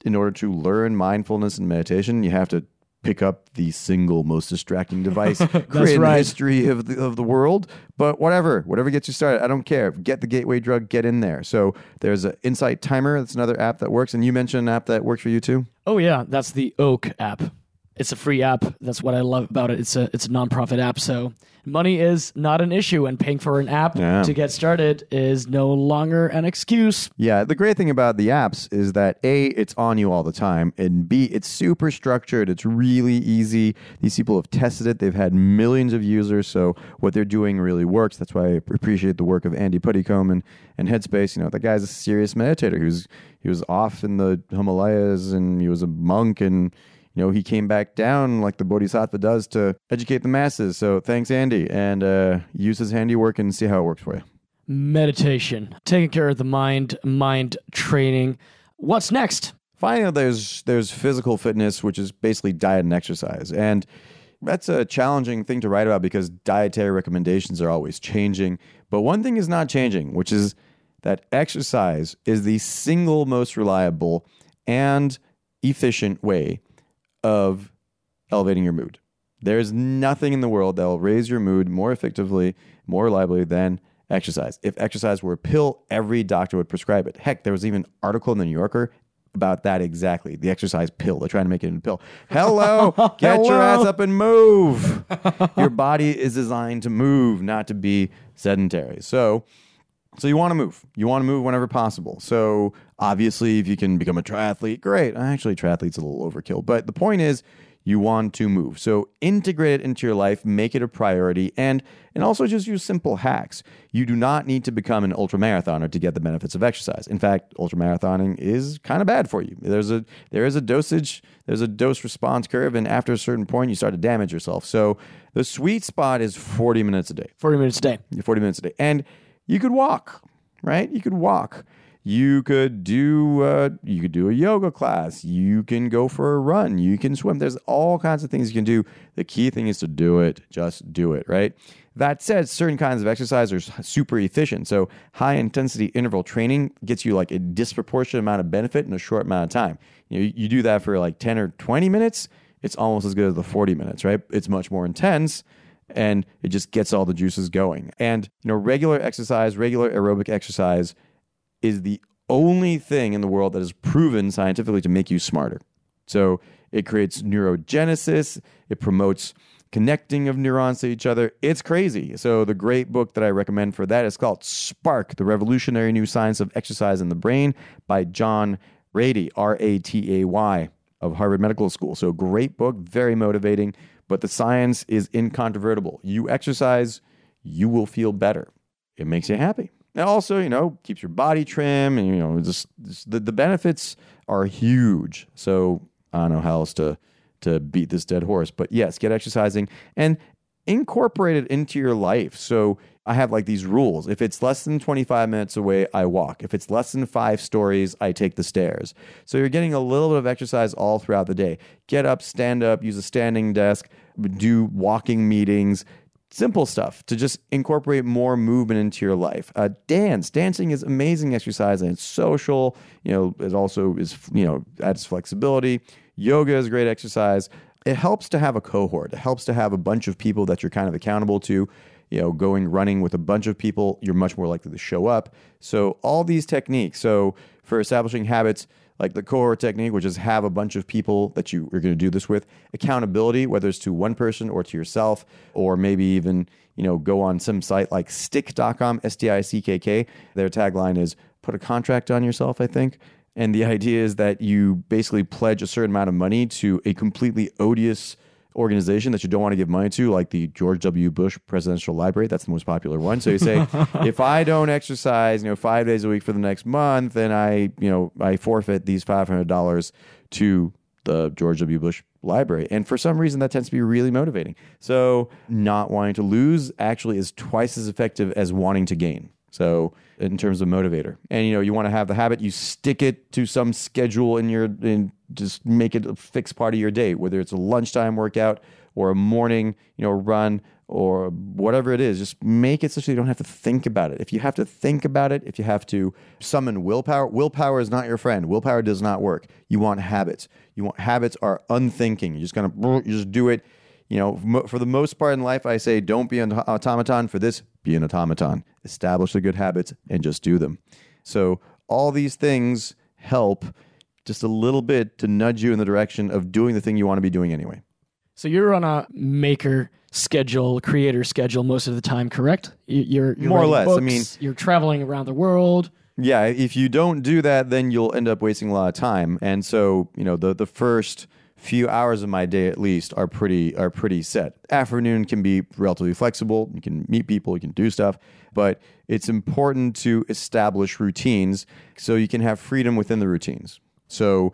in order to learn mindfulness and meditation, you have to pick up the single most distracting device the right. history of the, of the world. But whatever, whatever gets you started, I don't care. Get the gateway drug, get in there. So there's an Insight Timer. That's another app that works. And you mentioned an app that works for you too. Oh yeah, that's the Oak app. It's a free app. That's what I love about it. It's a it's a nonprofit app, so money is not an issue, and paying for an app Yeah. to get started is no longer an excuse. Yeah, the great thing about the apps is that A, it's on you all the time, and B, it's super structured. It's really easy. These people have tested it, they've had millions of users, so what they're doing really works. That's why I appreciate the work of Andy Puddicombe and, and Headspace. You know, that guy's a serious meditator. He was, he was off in the Himalayas and he was a monk and you know, he came back down like the Bodhisattva does to educate the masses. So thanks, Andy, and uh, use his handiwork and see how it works for you. Meditation, taking care of the mind, mind training. What's next? Finally, there's there's physical fitness, which is basically diet and exercise, and that's a challenging thing to write about because dietary recommendations are always changing. But one thing is not changing, which is that exercise is the single most reliable and efficient way of elevating your mood. There's nothing in the world that will raise your mood more effectively, more reliably than exercise. If exercise were a pill, every doctor would prescribe it. Heck, there was even an article in the New Yorker about that exactly. The exercise pill. They're trying to make it into a pill. Hello, get your ass up and move. your body is designed to move, not to be sedentary. So, so you want to move. You want to move whenever possible. So obviously, if you can become a triathlete, great. Actually, triathlete's a little overkill. But the point is, you want to move. So integrate it into your life, make it a priority, and and also just use simple hacks. You do not need to become an ultramarathoner to get the benefits of exercise. In fact, ultramarathoning is kind of bad for you. There's a there is a dosage, there's a dose response curve, and after a certain point, you start to damage yourself. So the sweet spot is 40 minutes a day. 40 minutes a day. 40 minutes a day. And you could walk, right? You could walk. You could do uh, you could do a yoga class. You can go for a run. You can swim. There's all kinds of things you can do. The key thing is to do it. Just do it, right? That said, certain kinds of exercise are super efficient. So high intensity interval training gets you like a disproportionate amount of benefit in a short amount of time. You know, you do that for like 10 or 20 minutes, it's almost as good as the 40 minutes, right? It's much more intense and it just gets all the juices going. And you know, regular exercise, regular aerobic exercise is the only thing in the world that is proven scientifically to make you smarter. So it creates neurogenesis, it promotes connecting of neurons to each other. It's crazy. So the great book that I recommend for that is called Spark: The Revolutionary New Science of Exercise in the Brain by John Ratey, R A T A Y of Harvard Medical School. So great book, very motivating, but the science is incontrovertible. You exercise, you will feel better. It makes you happy. And also, you know, keeps your body trim and you know, just, just the, the benefits are huge. So I don't know how else to to beat this dead horse. But yes, get exercising and incorporate it into your life. So I have like these rules. If it's less than 25 minutes away, I walk. If it's less than five stories, I take the stairs. So you're getting a little bit of exercise all throughout the day. Get up, stand up, use a standing desk, do walking meetings, simple stuff to just incorporate more movement into your life. Uh, dance, dancing is amazing exercise and it's social. You know, it also is you know adds flexibility. Yoga is great exercise. It helps to have a cohort. It helps to have a bunch of people that you're kind of accountable to. You know, going running with a bunch of people, you're much more likely to show up. So all these techniques. So for establishing habits like the cohort technique, which is have a bunch of people that you are going to do this with. Accountability, whether it's to one person or to yourself, or maybe even you know go on some site like Stick.com, S T I C K K. Their tagline is "Put a contract on yourself." I think. And the idea is that you basically pledge a certain amount of money to a completely odious organization that you don't want to give money to, like the George W. Bush Presidential Library. That's the most popular one. So you say, if I don't exercise, you know, five days a week for the next month, then I, you know, I forfeit these five hundred dollars to the George W. Bush Library. And for some reason, that tends to be really motivating. So not wanting to lose actually is twice as effective as wanting to gain. So in terms of motivator, and you know, you want to have the habit, you stick it to some schedule in your, in just make it a fixed part of your day, whether it's a lunchtime workout or a morning, you know, run or whatever it is. Just make it so you don't have to think about it. If you have to think about it, if you have to summon willpower, willpower is not your friend. Willpower does not work. You want habits. You want habits are unthinking. You're just of you just do it you know, for the most part in life, I say don't be an automaton. For this, be an automaton. Establish the good habits and just do them. So all these things help just a little bit to nudge you in the direction of doing the thing you want to be doing anyway. So you're on a maker schedule, creator schedule most of the time, correct? You're, you're more or less. Books, I mean, you're traveling around the world. Yeah, if you don't do that, then you'll end up wasting a lot of time. And so, you know, the the first few hours of my day at least are pretty are pretty set. Afternoon can be relatively flexible. You can meet people, you can do stuff, but it's important to establish routines so you can have freedom within the routines. So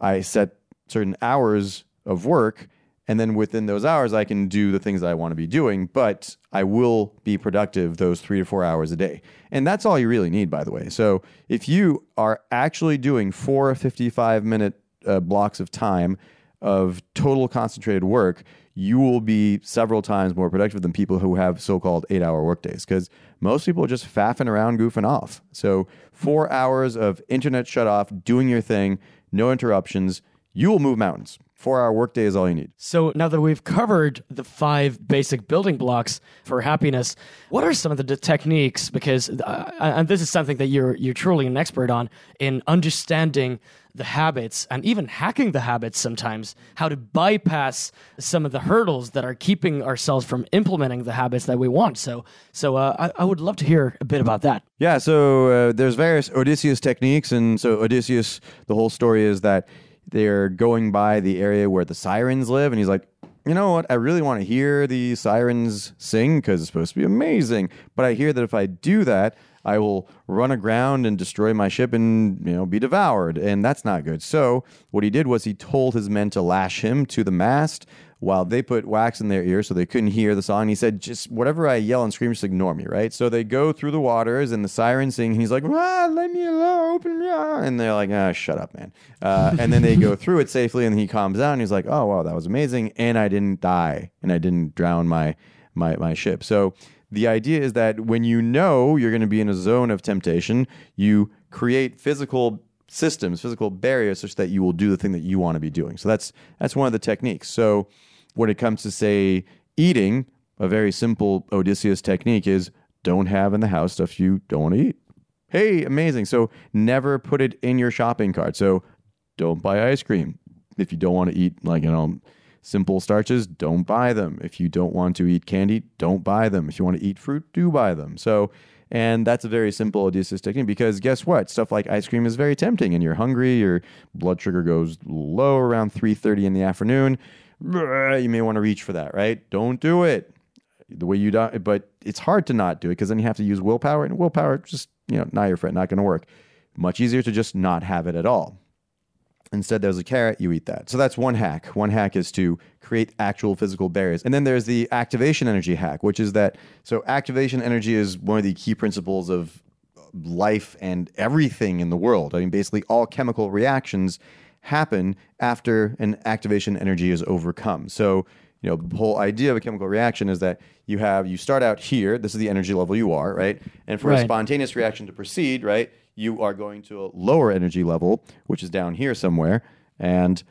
I set certain hours of work and then within those hours I can do the things that I want to be doing, but I will be productive those 3 to 4 hours a day. And that's all you really need by the way. So if you are actually doing 4 55 minute uh, blocks of time of total concentrated work, you will be several times more productive than people who have so-called eight-hour workdays because most people are just faffing around, goofing off. So four hours of internet shut off, doing your thing, no interruptions, you will move mountains. Four hour workday is all you need. So now that we've covered the five basic building blocks for happiness, what are some of the techniques? Because uh, and this is something that you're you're truly an expert on in understanding the habits and even hacking the habits sometimes, how to bypass some of the hurdles that are keeping ourselves from implementing the habits that we want. So, so uh, I, I, would love to hear a bit about that. Yeah. So uh, there's various Odysseus techniques, and so Odysseus, the whole story is that they're going by the area where the sirens live, and he's like, you know what? I really want to hear the sirens sing because it's supposed to be amazing. But I hear that if I do that, I will run aground and destroy my ship and you know be devoured, and that's not good. So what he did was he told his men to lash him to the mast while they put wax in their ears so they couldn't hear the song. He said, just whatever I yell and scream, just ignore me, right? So they go through the waters and the sirens sing. he's like, ah, let me alone, open me up. And they're like, ah, shut up, man. Uh, and then they go through it safely and he calms down. And he's like, oh, wow, that was amazing. And I didn't die and I didn't drown my, my, my ship. So the idea is that when you know you're going to be in a zone of temptation, you create physical systems, physical barriers such that you will do the thing that you want to be doing. So that's that's one of the techniques. So when it comes to say eating, a very simple Odysseus technique is don't have in the house stuff you don't want to eat. Hey, amazing. So never put it in your shopping cart. So don't buy ice cream. If you don't want to eat like, you know, simple starches, don't buy them. If you don't want to eat candy, don't buy them. If you want to eat fruit, do buy them. So and that's a very simple Odysseus technique because guess what? Stuff like ice cream is very tempting and you're hungry, your blood sugar goes low around 3:30 in the afternoon you may want to reach for that, right? Don't do it the way you do but it's hard to not do it because then you have to use willpower and willpower just you know not your friend not going to work much easier to just not have it at all Instead, there's a carrot, you eat that. So that's one hack. One hack is to create actual physical barriers. And then there's the activation energy hack, which is that so activation energy is one of the key principles of life and everything in the world. I mean, basically, all chemical reactions happen after an activation energy is overcome. So, you know, the whole idea of a chemical reaction is that you have, you start out here, this is the energy level you are, right? And for a spontaneous reaction to proceed, right, you are going to a lower energy level, which is down here somewhere. And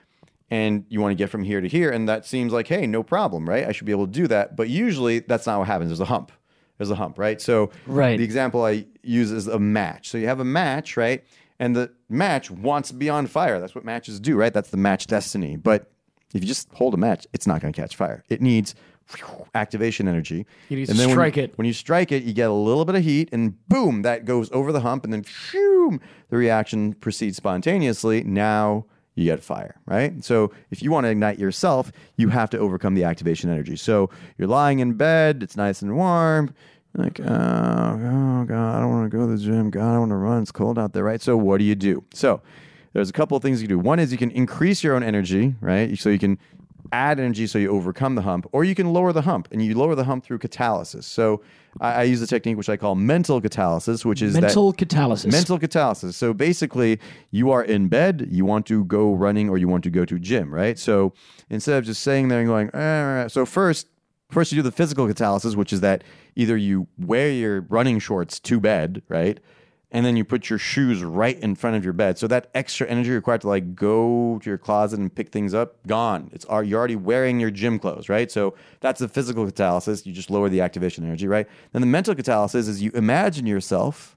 and you want to get from here to here, and that seems like, hey, no problem, right? I should be able to do that. But usually that's not what happens. There's a hump. There's a hump, right? So Right. the example I use is a match. So you have a match, right? And the match wants to be on fire. That's what matches do, right? That's the match destiny. But if you just hold a match, it's not going to catch fire. It needs activation energy. You need to and then when strike you- it. When you strike it, you get a little bit of heat, and boom, that goes over the hump, and then phew, the reaction proceeds spontaneously. Now you get fire, right? So if you want to ignite yourself, you have to overcome the activation energy. So you're lying in bed, it's nice and warm. Like, oh, oh God, I don't want to go to the gym. God, I want to run. It's cold out there, right? So what do you do? So there's a couple of things you can do. One is you can increase your own energy, right? So you can add energy so you overcome the hump, or you can lower the hump, and you lower the hump through catalysis. So I, I use a technique which I call mental catalysis, which is that Mental catalysis. mental catalysis. So basically, you are in bed, you want to go running, or you want to go to gym, right? So instead of just saying there and going, "Eh," so first. First, you do the physical catalysis, which is that either you wear your running shorts to bed, right? And then you put your shoes right in front of your bed. So that extra energy required to like go to your closet and pick things up, gone. It's you're already wearing your gym clothes, right? So that's the physical catalysis. You just lower the activation energy, right? Then the mental catalysis is you imagine yourself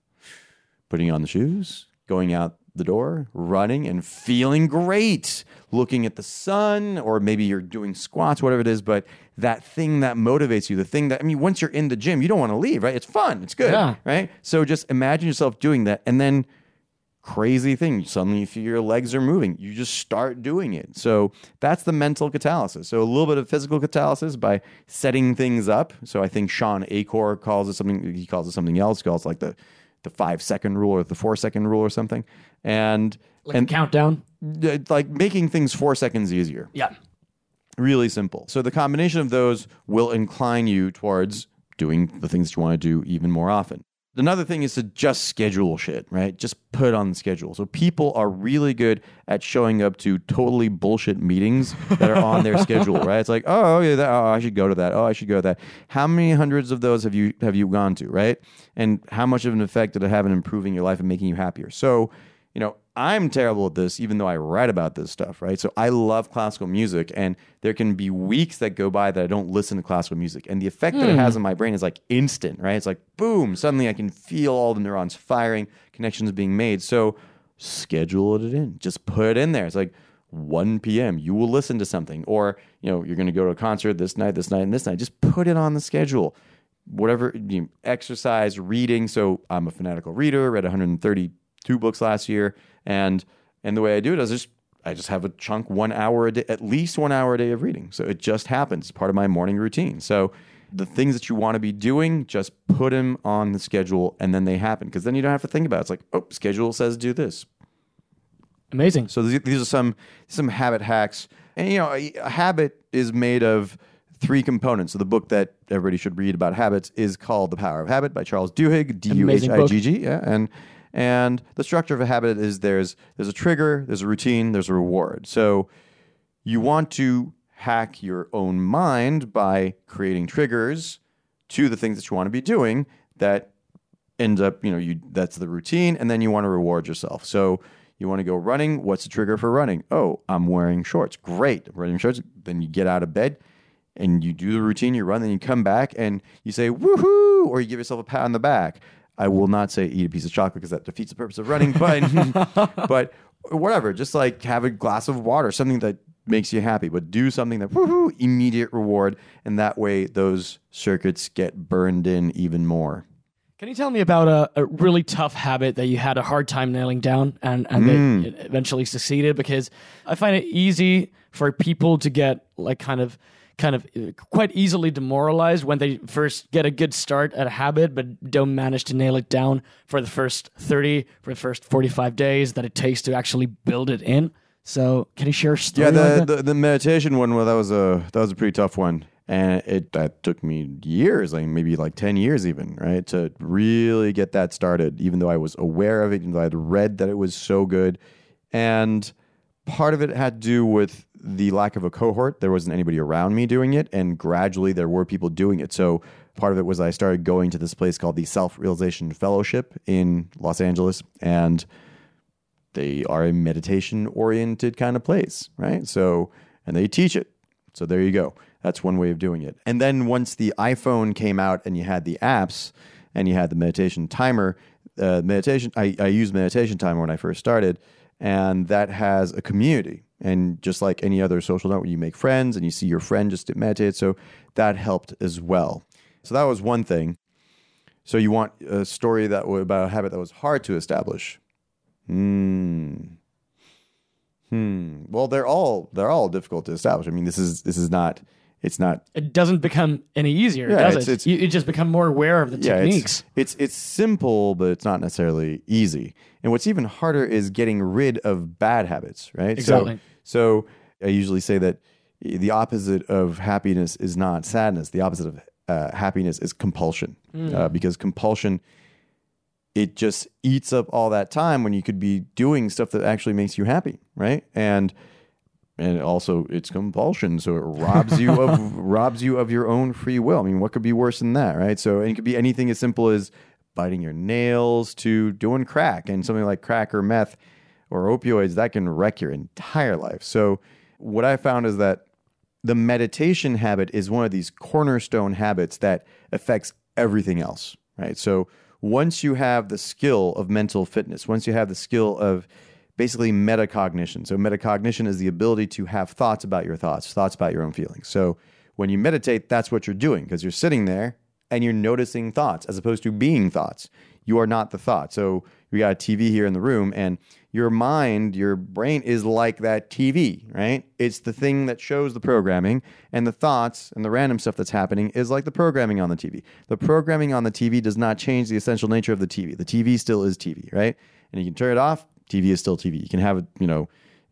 putting on the shoes, going out the door, running and feeling great, looking at the sun, or maybe you're doing squats, whatever it is. But that thing that motivates you, the thing that, I mean, once you're in the gym, you don't want to leave, right? It's fun, it's good, Yeah. right? So just imagine yourself doing that. And then, crazy thing, suddenly you feel your legs are moving. You just start doing it. So that's the mental catalysis. So a little bit of physical catalysis by setting things up. So I think Shawn Achor calls it something, he calls it something else, calls it like the, the five second rule or the four second rule or something. And, like and countdown. like making things four seconds easier. Yeah. Really simple. So the combination of those will incline you towards doing the things that you want to do even more often. Another thing is to just schedule shit, right? Just put on the schedule. So people are really good at showing up to totally bullshit meetings that are on their schedule, right? It's like, oh, oh yeah, that, oh, I should go to that. Oh, I should go to that. How many hundreds of those have you have you gone to, right? And how much of an effect did it have in improving your life and making you happier? So you know, I'm terrible at this, even though I write about this stuff, right? So I love classical music, and there can be weeks that go by that I don't listen to classical music. And the effect that it hmm. has on my brain is like instant, right? It's like, boom, suddenly I can feel all the neurons firing, connections being made. So schedule it in, just put it in there. It's like, 1 p.m. You will listen to something, or you know you're going to go to a concert this night, this night, and this night. Just put it on the schedule whatever you know, exercise, reading. So I'm a fanatical reader. Read 132 books last year, and and the way I do it is just I just have a chunk one hour a day, at least one hour a day of reading. So it just happens, It's part of my morning routine. So the things that you want to be doing, just put them on the schedule, and then they happen. Because then you don't have to think about it. It's like, oh, schedule says do this. Amazing. So these, these are some some habit hacks, and you know, a, a habit is made of three components. So the book that everybody should read about habits is called The Power of Habit by Charles Duhigg, D U H I. G G. Yeah, and and the structure of a habit is there's there's a trigger, there's a routine, there's a reward. So you want to hack your own mind by creating triggers to the things that you want to be doing that end up, you know, you that's the routine, and then you want to reward yourself. So you want to go running. What's the trigger for running? Oh, I'm wearing shorts. Great, I'm running shorts. Then you get out of bed and you do the routine. You run, then you come back and you say woohoo, or you give yourself a pat on the back. I will not say eat a piece of chocolate because that defeats the purpose of running, but but whatever. Just like have a glass of water, something that makes you happy, but do something that woohoo, immediate reward, and that way those circuits get burned in even more. Can you tell me about a, a really tough habit that you had a hard time nailing down and, and Mm. that eventually succeeded? Because I find it easy for people to get like kind of kind of quite easily demoralized when they first get a good start at a habit but don't manage to nail it down for the first 30 for the first 45 days that it takes to actually build it in So can you share a story? Yeah, like the, that? the the meditation one. Well, that was a that was a pretty tough one, and it that took me years, like maybe like ten years even, right, to really get that started. Even though I was aware of it, even though I'd read that it was so good, and part of it had to do with the lack of a cohort. There wasn't anybody around me doing it, and gradually there were people doing it. So part of it was I started going to this place called the Self Realization Fellowship in Los Angeles, and they are a meditation oriented kind of place, right? So, and they teach it. So there you go. That's one way of doing it. And then once the iPhone came out and you had the apps and you had the meditation timer, uh, meditation, I, I used meditation timer when I first started, and that has a community. And just like any other social network, you make friends and you see your friend just meditate. So that helped as well. So that was one thing. So you want a story that about a habit that was hard to establish. Hmm. Hmm. Well, they're all they're all difficult to establish. I mean, this is this is not it's not it doesn't become any easier, Yeah, does it's- it? it's- you, you just become more aware of the yeah, techniques. it's, it's it's simple, but it's not necessarily easy. And what's even harder is getting rid of bad habits, right? Exactly. So, so I usually say that the opposite of happiness is not sadness. The opposite of uh, happiness is compulsion, uh, because compulsion it just eats up all that time when you could be doing stuff that actually makes you happy, right? And and also it's compulsion, so it robs you of robs you of your own free will. I mean, what could be worse than that, right? So it could be anything as simple as biting your nails to doing crack and something like crack or meth or opioids that can wreck your entire life. So what I found is that the meditation habit is one of these cornerstone habits that affects everything else, right? So once you have the skill of mental fitness, once you have the skill of basically metacognition. So metacognition is the ability to have thoughts about your thoughts, thoughts about your own feelings. So when you meditate, that's what you're doing because you're sitting there and you're noticing thoughts as opposed to being thoughts. You are not the thought. So we got a TV here in the room and your mind, your brain is like that TV, right? It's the thing that shows the programming, and the thoughts and the random stuff that's happening is like the programming on the TV. The programming on the TV does not change the essential nature of the TV. The TV still is TV, right? And you can turn it off, TV is still TV. You can have, you know,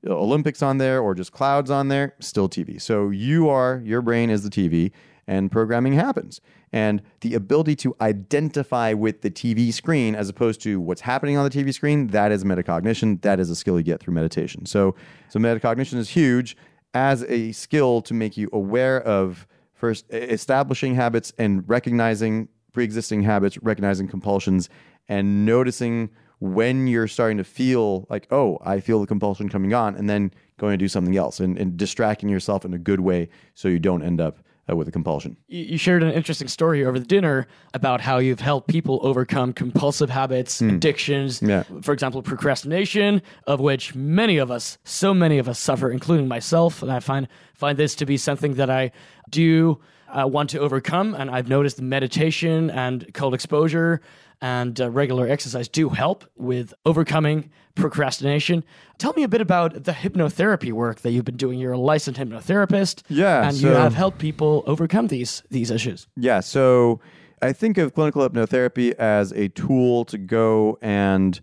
Olympics on there or just clouds on there, still TV. So you are, your brain is the TV, and programming happens. And the ability to identify with the TV screen as opposed to what's happening on the TV screen, that is metacognition. That is a skill you get through meditation. So, so metacognition is huge as a skill to make you aware of first establishing habits and recognizing pre-existing habits, recognizing compulsions, and noticing when you're starting to feel like, oh, I feel the compulsion coming on, and then going to do something else and, and distracting yourself in a good way so you don't end up uh, with a compulsion. You shared an interesting story over the dinner about how you've helped people overcome compulsive habits, addictions, Hmm. Yeah. for example, procrastination, of which many of us, so many of us suffer, including myself. And I find find this to be something that I do uh, want to overcome. And I've noticed meditation and cold exposure and uh, regular exercise do help with overcoming procrastination. Tell me a bit about the hypnotherapy work that you've been doing. You're a licensed hypnotherapist, Yeah, and you have helped people overcome these these issues. Yeah, so I think of clinical hypnotherapy as a tool to go and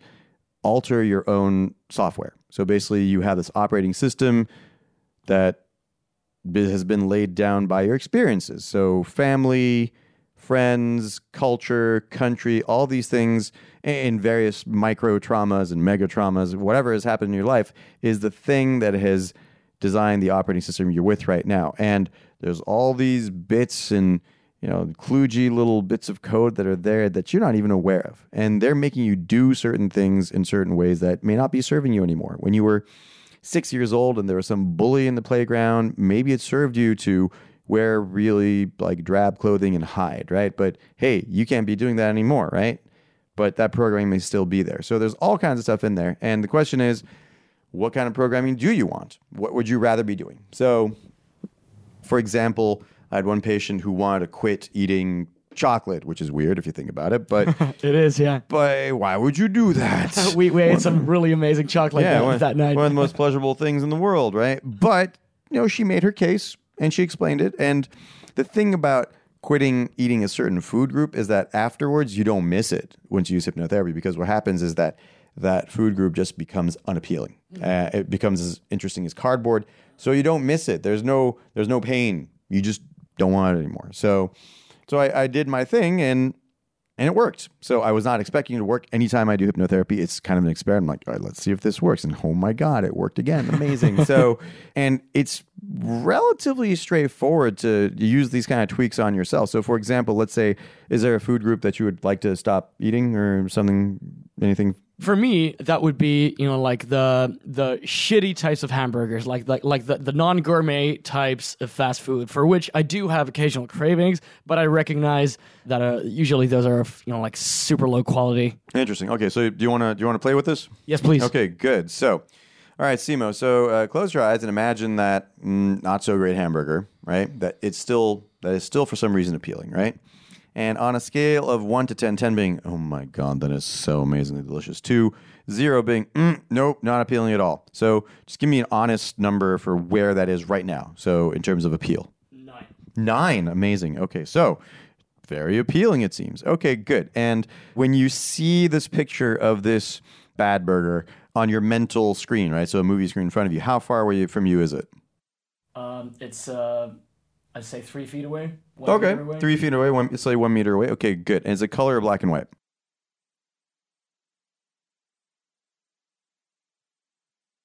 alter your own software. So basically, you have this operating system that has been laid down by your experiences. So, family, friends, culture, country, all these things in various micro traumas and mega traumas, whatever has happened in your life, is the thing that has designed the operating system you're with right now. And there's all these bits and you know, kludgy little bits of code that are there that you're not even aware of. And they're making you do certain things in certain ways that may not be serving you anymore. When you were six years old and there was some bully in the playground, maybe it served you to wear really like drab clothing and hide, right? But hey, you can't be doing that anymore, right? But that programming may still be there. So there's all kinds of stuff in there. And the question is, what kind of programming do you want? What would you rather be doing? So, for example, I had one patient who wanted to quit eating chocolate, which is weird if you think about it. But It is, yeah. but why would you do that? We, we ate some really amazing chocolate yeah, one, that night. one of the most pleasurable things in the world, right? But you know, she made her case and she explained it. And the thing about quitting eating a certain food group is that afterwards you don't miss it once you use hypnotherapy because what happens is that that food group just becomes unappealing. Uh, it becomes as interesting as cardboard. So you don't miss it. There's no there's no pain. You just don't want it anymore. So so I, I did my thing and and it worked. So I was not expecting it to work. Anytime I do hypnotherapy, it's kind of an experiment. I'm like, all right, let's see if this works. And oh my God, it worked again. Amazing. so, and it's relatively straightforward to use these kind of tweaks on yourself. So, for example, let's say, is there a food group that you would like to stop eating or something, anything for me, that would be you know like the the shitty types of hamburgers, like like like the, the non gourmet types of fast food, for which I do have occasional cravings, but I recognize that uh, usually those are you know like super low quality. Interesting. Okay, so do you want to do you want to play with this? Yes, please. Okay, good. So, all right, Simo. So uh, close your eyes and imagine that mm, not so great hamburger, right? That it's still that is still for some reason appealing, right? And on a scale of 1 to 10, 10 being, oh my God, that is so amazingly delicious, 2, 0 being, mm, nope, not appealing at all. So just give me an honest number for where that is right now. So in terms of appeal. 9. 9, amazing. Okay, so very appealing, it seems. Okay, good. And when you see this picture of this bad burger on your mental screen, right? So a movie screen in front of you, how far away from you is it? Um, it's uh, I'd say three feet away. Okay, away. three feet away. One, say one meter away. Okay, good. And is it color black and white?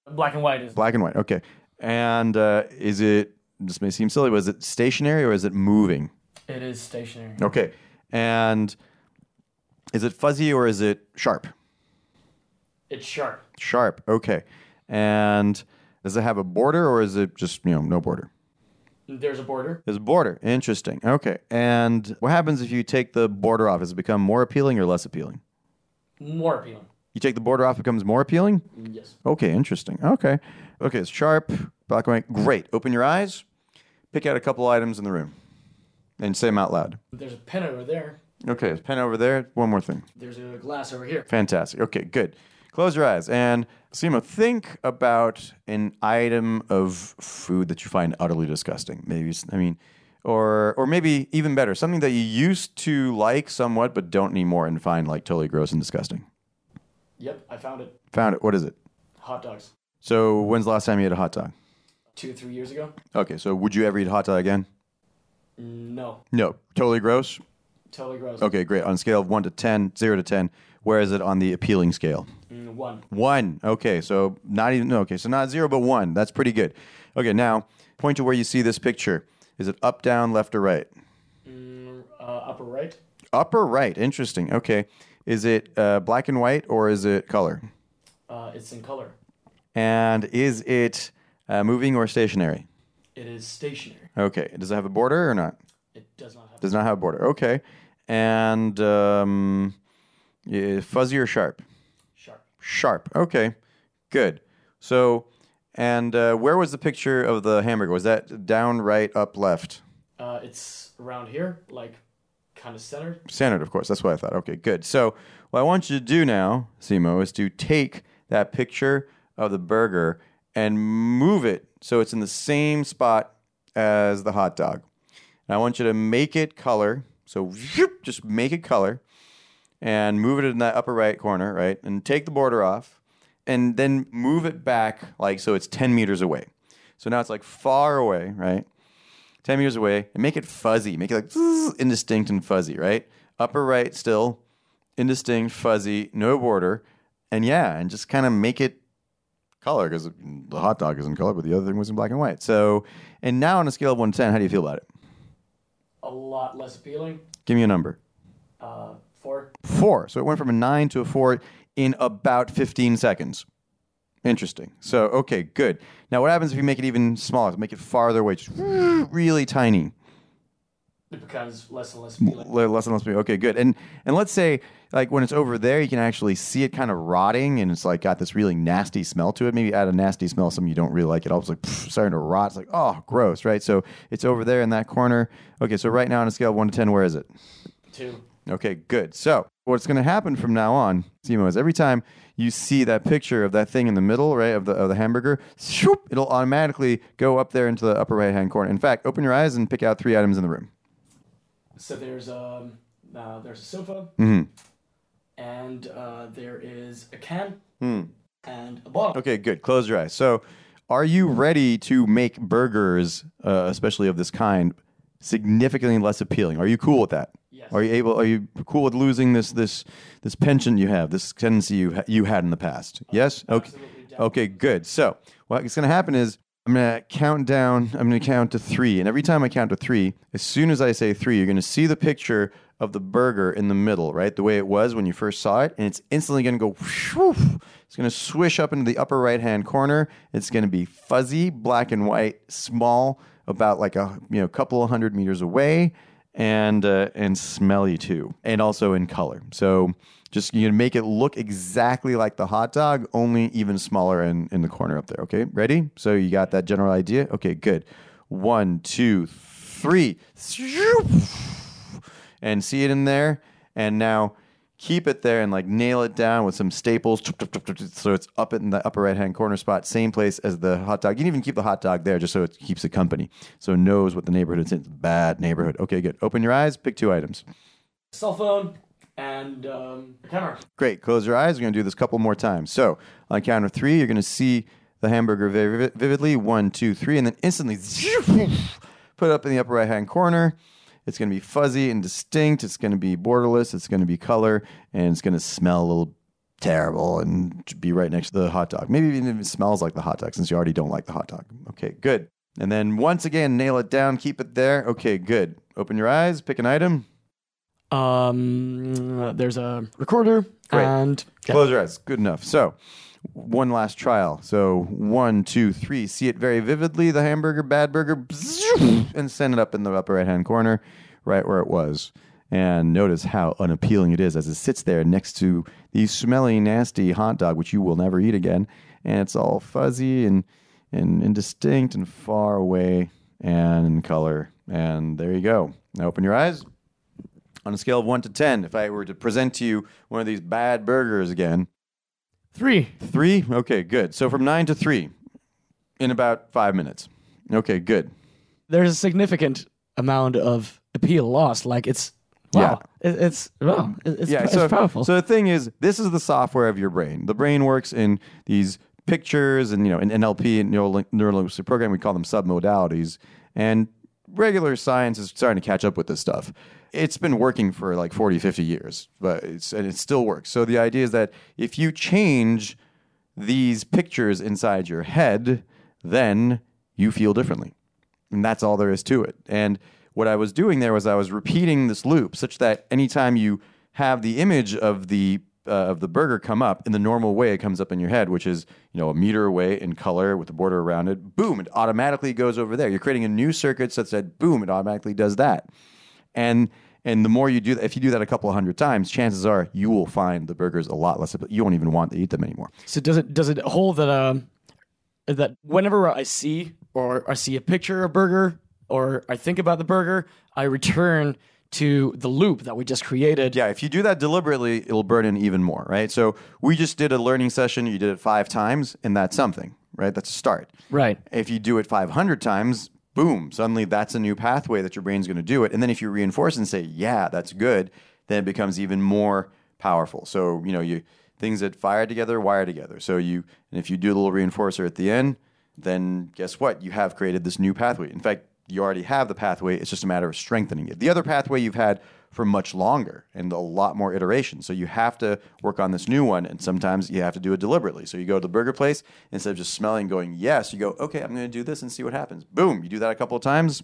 Black and white is. Black and white. Okay. And uh, is it? This may seem silly. Was it stationary or is it moving? It is stationary. Okay. And is it fuzzy or is it sharp? It's sharp. Sharp. Okay. And does it have a border or is it just you know no border? There's a border. There's a border. Interesting. Okay. And what happens if you take the border off? Does it become more appealing or less appealing? More appealing. You take the border off, it becomes more appealing. Yes. Okay, interesting. Okay. Okay, it's sharp, black and white. Great. Open your eyes, pick out a couple items in the room, and say them out loud. There's a pen over there. Okay, there's a pen over there. One more thing. There's a glass over here. Fantastic. Okay, good. Close your eyes. And Simo, think about an item of food that you find utterly disgusting. Maybe, I mean, or or maybe even better, something that you used to like somewhat but don't anymore and find like totally gross and disgusting. Yep, I found it. Found it. What is it? Hot dogs. So, when's the last time you had a hot dog? Two, three years ago. Okay, so would you ever eat a hot dog again? Mm, no, No. Totally gross? totally gross. Okay, great. On a scale of 1 to 10, 0 to 10, where is it on the appealing scale? Mm, one. 1. Okay, so not even, okay, so not 0, but 1. That's pretty good. Okay, now point to where you see this picture. Is it up, down, left, or right? Mm, uh, upper right. Upper right. Interesting. Okay. Is it uh, black and white or is it color? Uh, it's in color. And is it uh, moving or stationary? It is stationary. Okay. Does it have a border or not? It does not have. Does not have a border. Okay. And um, yeah, fuzzy or sharp? Sharp. Sharp. Okay. Good. So, and uh, where was the picture of the hamburger? Was that down, right, up, left? Uh, it's around here, like kind of centered. Centered, of course. That's what I thought. Okay, good. So, what I want you to do now, Simo, is to take that picture of the burger and move it so it's in the same spot as the hot dog. And I want you to make it color. So, just make it color and move it in that upper right corner, right? And take the border off and then move it back like so it's 10 meters away. So now it's like far away, right? 10 meters away and make it fuzzy. Make it like indistinct and fuzzy, right? Upper right still, indistinct, fuzzy, no border. And yeah, and just kind of make it color because the hot dog is in color, but the other thing was in black and white. So, and now on a scale of 1 to 10, how do you feel about it? A lot less appealing. Give me a number. Uh, four. Four. So it went from a nine to a four in about 15 seconds. Interesting. So, okay, good. Now, what happens if you make it even smaller? Make it farther away, just really tiny. It becomes less and less appealing. Le- Less and less. Okay, good. And and let's say like when it's over there, you can actually see it kind of rotting, and it's like got this really nasty smell to it. Maybe add a nasty smell, something you don't really like. It all like pff, starting to rot. It's like oh, gross, right? So it's over there in that corner. Okay, so right now on a scale of one to ten, where is it? Two. Okay, good. So what's going to happen from now on, Simo, is every time you see that picture of that thing in the middle, right, of the of the hamburger, shoop, it'll automatically go up there into the upper right hand corner. In fact, open your eyes and pick out three items in the room. So there's um, uh, there's a sofa, mm-hmm. and uh, there is a can and a bottle. Okay, good. Close your eyes. So, are you ready to make burgers, uh, especially of this kind, significantly less appealing? Are you cool with that? Yes. Are you able? Are you cool with losing this this this penchant you have, this tendency you ha- you had in the past? Oh, yes. Okay. Okay. Good. So, what's going to happen is I'm going to count down. I'm going to count to three, and every time I count to three, as soon as I say three, you're going to see the picture of the burger in the middle, right? The way it was when you first saw it, and it's instantly going to go. whoosh. It's going to swish up into the upper right hand corner. It's going to be fuzzy, black and white, small, about like a you know couple of hundred meters away, and uh, and smelly too, and also in color. So just you know, make it look exactly like the hot dog, only even smaller in in the corner up there. Okay, ready? So you got that general idea? Okay, good. One, two, three, and see it in there, and now keep it there and like nail it down with some staples. So it's up in the upper right hand corner spot same place as the hot dog. You can even keep the hot dog there just so it keeps it company so it knows what the neighborhood it's in. It's bad neighborhood. Okay good. Open your eyes pick two items. Cell phone and um, camera. great. Close your eyes. We're going to do this a couple more times. So on the count of three you're going to see the hamburger very vividly. One two three and then instantly put it up in the upper right hand corner it's going to be fuzzy and distinct. It's going to be borderless. It's going to be color, and it's going to smell a little terrible and be right next to the hot dog. Maybe even if it smells like the hot dog, since you already don't like the hot dog. Okay, good. And then once again, nail it down. Keep it there. Okay, good. Open your eyes. Pick an item. Um, there's a recorder Great. and yeah. Close your eyes. Good enough. So, one last trial. So, one, two, three. See it very vividly. The hamburger, bad burger, and send it up in the upper right hand corner, right where it was. And notice how unappealing it is as it sits there next to the smelly, nasty hot dog, which you will never eat again. And it's all fuzzy and, and indistinct and far away and in color. And there you go. Now open your eyes. On a scale of one to 10, if I were to present to you one of these bad burgers again, three. Three? Okay, good. So from nine to three in about five minutes. Okay, good. There's a significant amount of appeal lost. Like it's wow, it, it's wow, it's, Yeah, it's so, powerful. so the thing is, this is the software of your brain. The brain works in these pictures and, you know, in NLP, neuro neurolinguistic programming, we call them submodalities. And regular science is starting to catch up with this stuff. It's been working for like 40, 50 years, but it's, and it still works. So the idea is that if you change these pictures inside your head, then you feel differently. And that's all there is to it. And what I was doing there was I was repeating this loop such that anytime you have the image of the uh, of the burger come up in the normal way it comes up in your head, which is you know a meter away in color with the border around it. Boom! It automatically goes over there. You're creating a new circuit such that boom! It automatically does that. And and the more you do that, if you do that a couple of hundred times, chances are you will find the burgers a lot less. You won't even want to eat them anymore. So does it does it hold that um that whenever I see or I see a picture of burger or I think about the burger, I return to the loop that we just created. Yeah, if you do that deliberately, it'll burn in even more, right? So we just did a learning session. You did it five times, and that's something, right? That's a start. Right. If you do it 500 times, boom, suddenly that's a new pathway that your brain's going to do it. And then if you reinforce and say, yeah, that's good, then it becomes even more powerful. So, you know, you things that fire together, wire together. So you, and if you do a little reinforcer at the end, then guess what? You have created this new pathway. In fact, you already have the pathway. It's just a matter of strengthening it. The other pathway you've had for much longer and a lot more iterations. So you have to work on this new one, and sometimes you have to do it deliberately. So you go to the burger place instead of just smelling, going yes. You go, okay, I'm going to do this and see what happens. Boom! You do that a couple of times,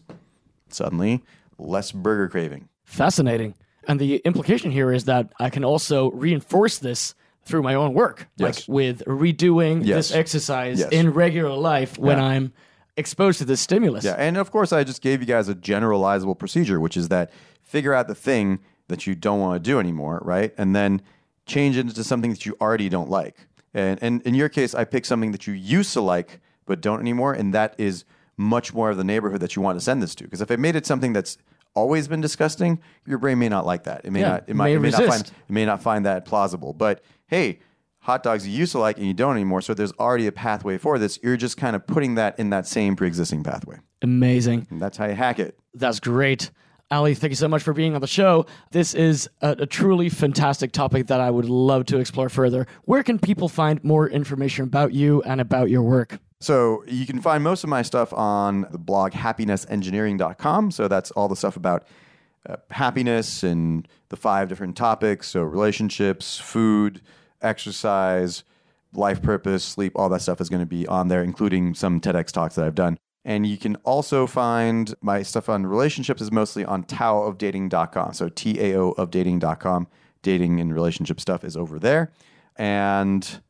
suddenly less burger craving. Fascinating. And the implication here is that I can also reinforce this through my own work, Yes. like with redoing Yes. this exercise Yes. in regular life when Yeah. I'm exposed to this stimulus. Yeah, and of course, I just gave you guys a generalizable procedure, which is that figure out the thing that you don't want to do anymore, right? And then change it into something that you already don't like. And, and in your case, I picked something that you used to like but don't anymore, and that is much more of the neighborhood that you want to send this to. Because if I made it something that's always been disgusting, your brain may not like that. It may Yeah, not. It may might. It may not find. It may not find that plausible. But hey, hot dogs you used to like and you don't anymore. So there's already a pathway for this. You're just kind of putting that in that same pre-existing pathway. Amazing. And that's how you hack it. That's great. Ali, thank you so much for being on the show. This is a, a, truly fantastic topic that I would love to explore further. Where can people find more information about you and about your work? So you can find most of my stuff on the blog happinessengineering.com. So that's all the stuff about uh, happiness and the five different topics. So relationships, food, exercise, life purpose, sleep, all that stuff is going to be on there, including some TEDx talks that I've done. And you can also find my stuff on relationships is mostly on taoofdating.com. So T A O of dating.com. Dating and relationship stuff is over there. And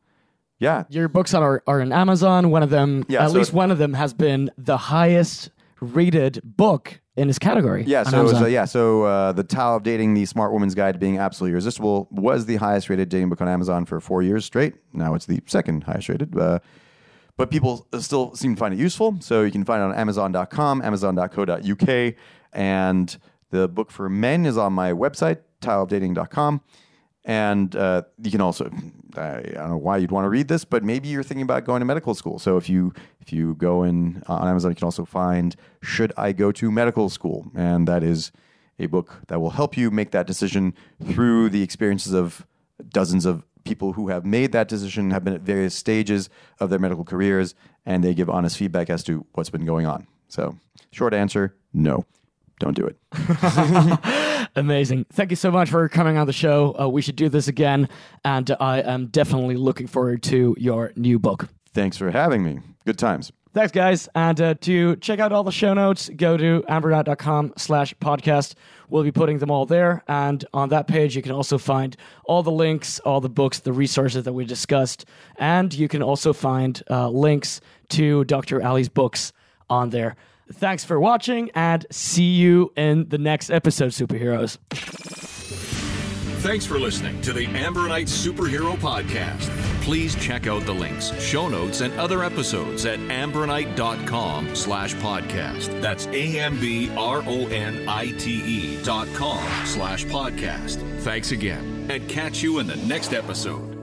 yeah. Your books are, are on Amazon. One of them, yeah, at so least one of them, has been the highest rated book in his category. Yeah, so was, uh, yeah, so uh, the Tao of Dating: The Smart Woman's Guide to Being Absolutely Irresistible was the highest rated dating book on Amazon for four years straight. Now it's the second highest rated. Uh, but people still seem to find it useful. So you can find it on Amazon.com, Amazon.co.uk, and the book for men is on my website, TaoofDating.com. And uh, you can also, I don't know why you'd want to read this, but maybe you're thinking about going to medical school. So if you if you go in uh, on Amazon, you can also find "Should I Go to Medical School?" and that is a book that will help you make that decision through the experiences of dozens of people who have made that decision, have been at various stages of their medical careers, and they give honest feedback as to what's been going on. So, short answer: no, don't do it. Amazing. Thank you so much for coming on the show. Uh, we should do this again. And I am definitely looking forward to your new book. Thanks for having me. Good times. Thanks, guys. And uh, to check out all the show notes, go to ambronite.com slash podcast. We'll be putting them all there. And on that page, you can also find all the links, all the books, the resources that we discussed. And you can also find uh, links to Dr. Ali's books on there. Thanks for watching and see you in the next episode, superheroes. Thanks for listening to the Ambronite Superhero Podcast. Please check out the links, show notes, and other episodes at ambronite.com slash podcast. That's A-M-B-R-O-N-I-T-E dot com slash podcast. Thanks again, and catch you in the next episode.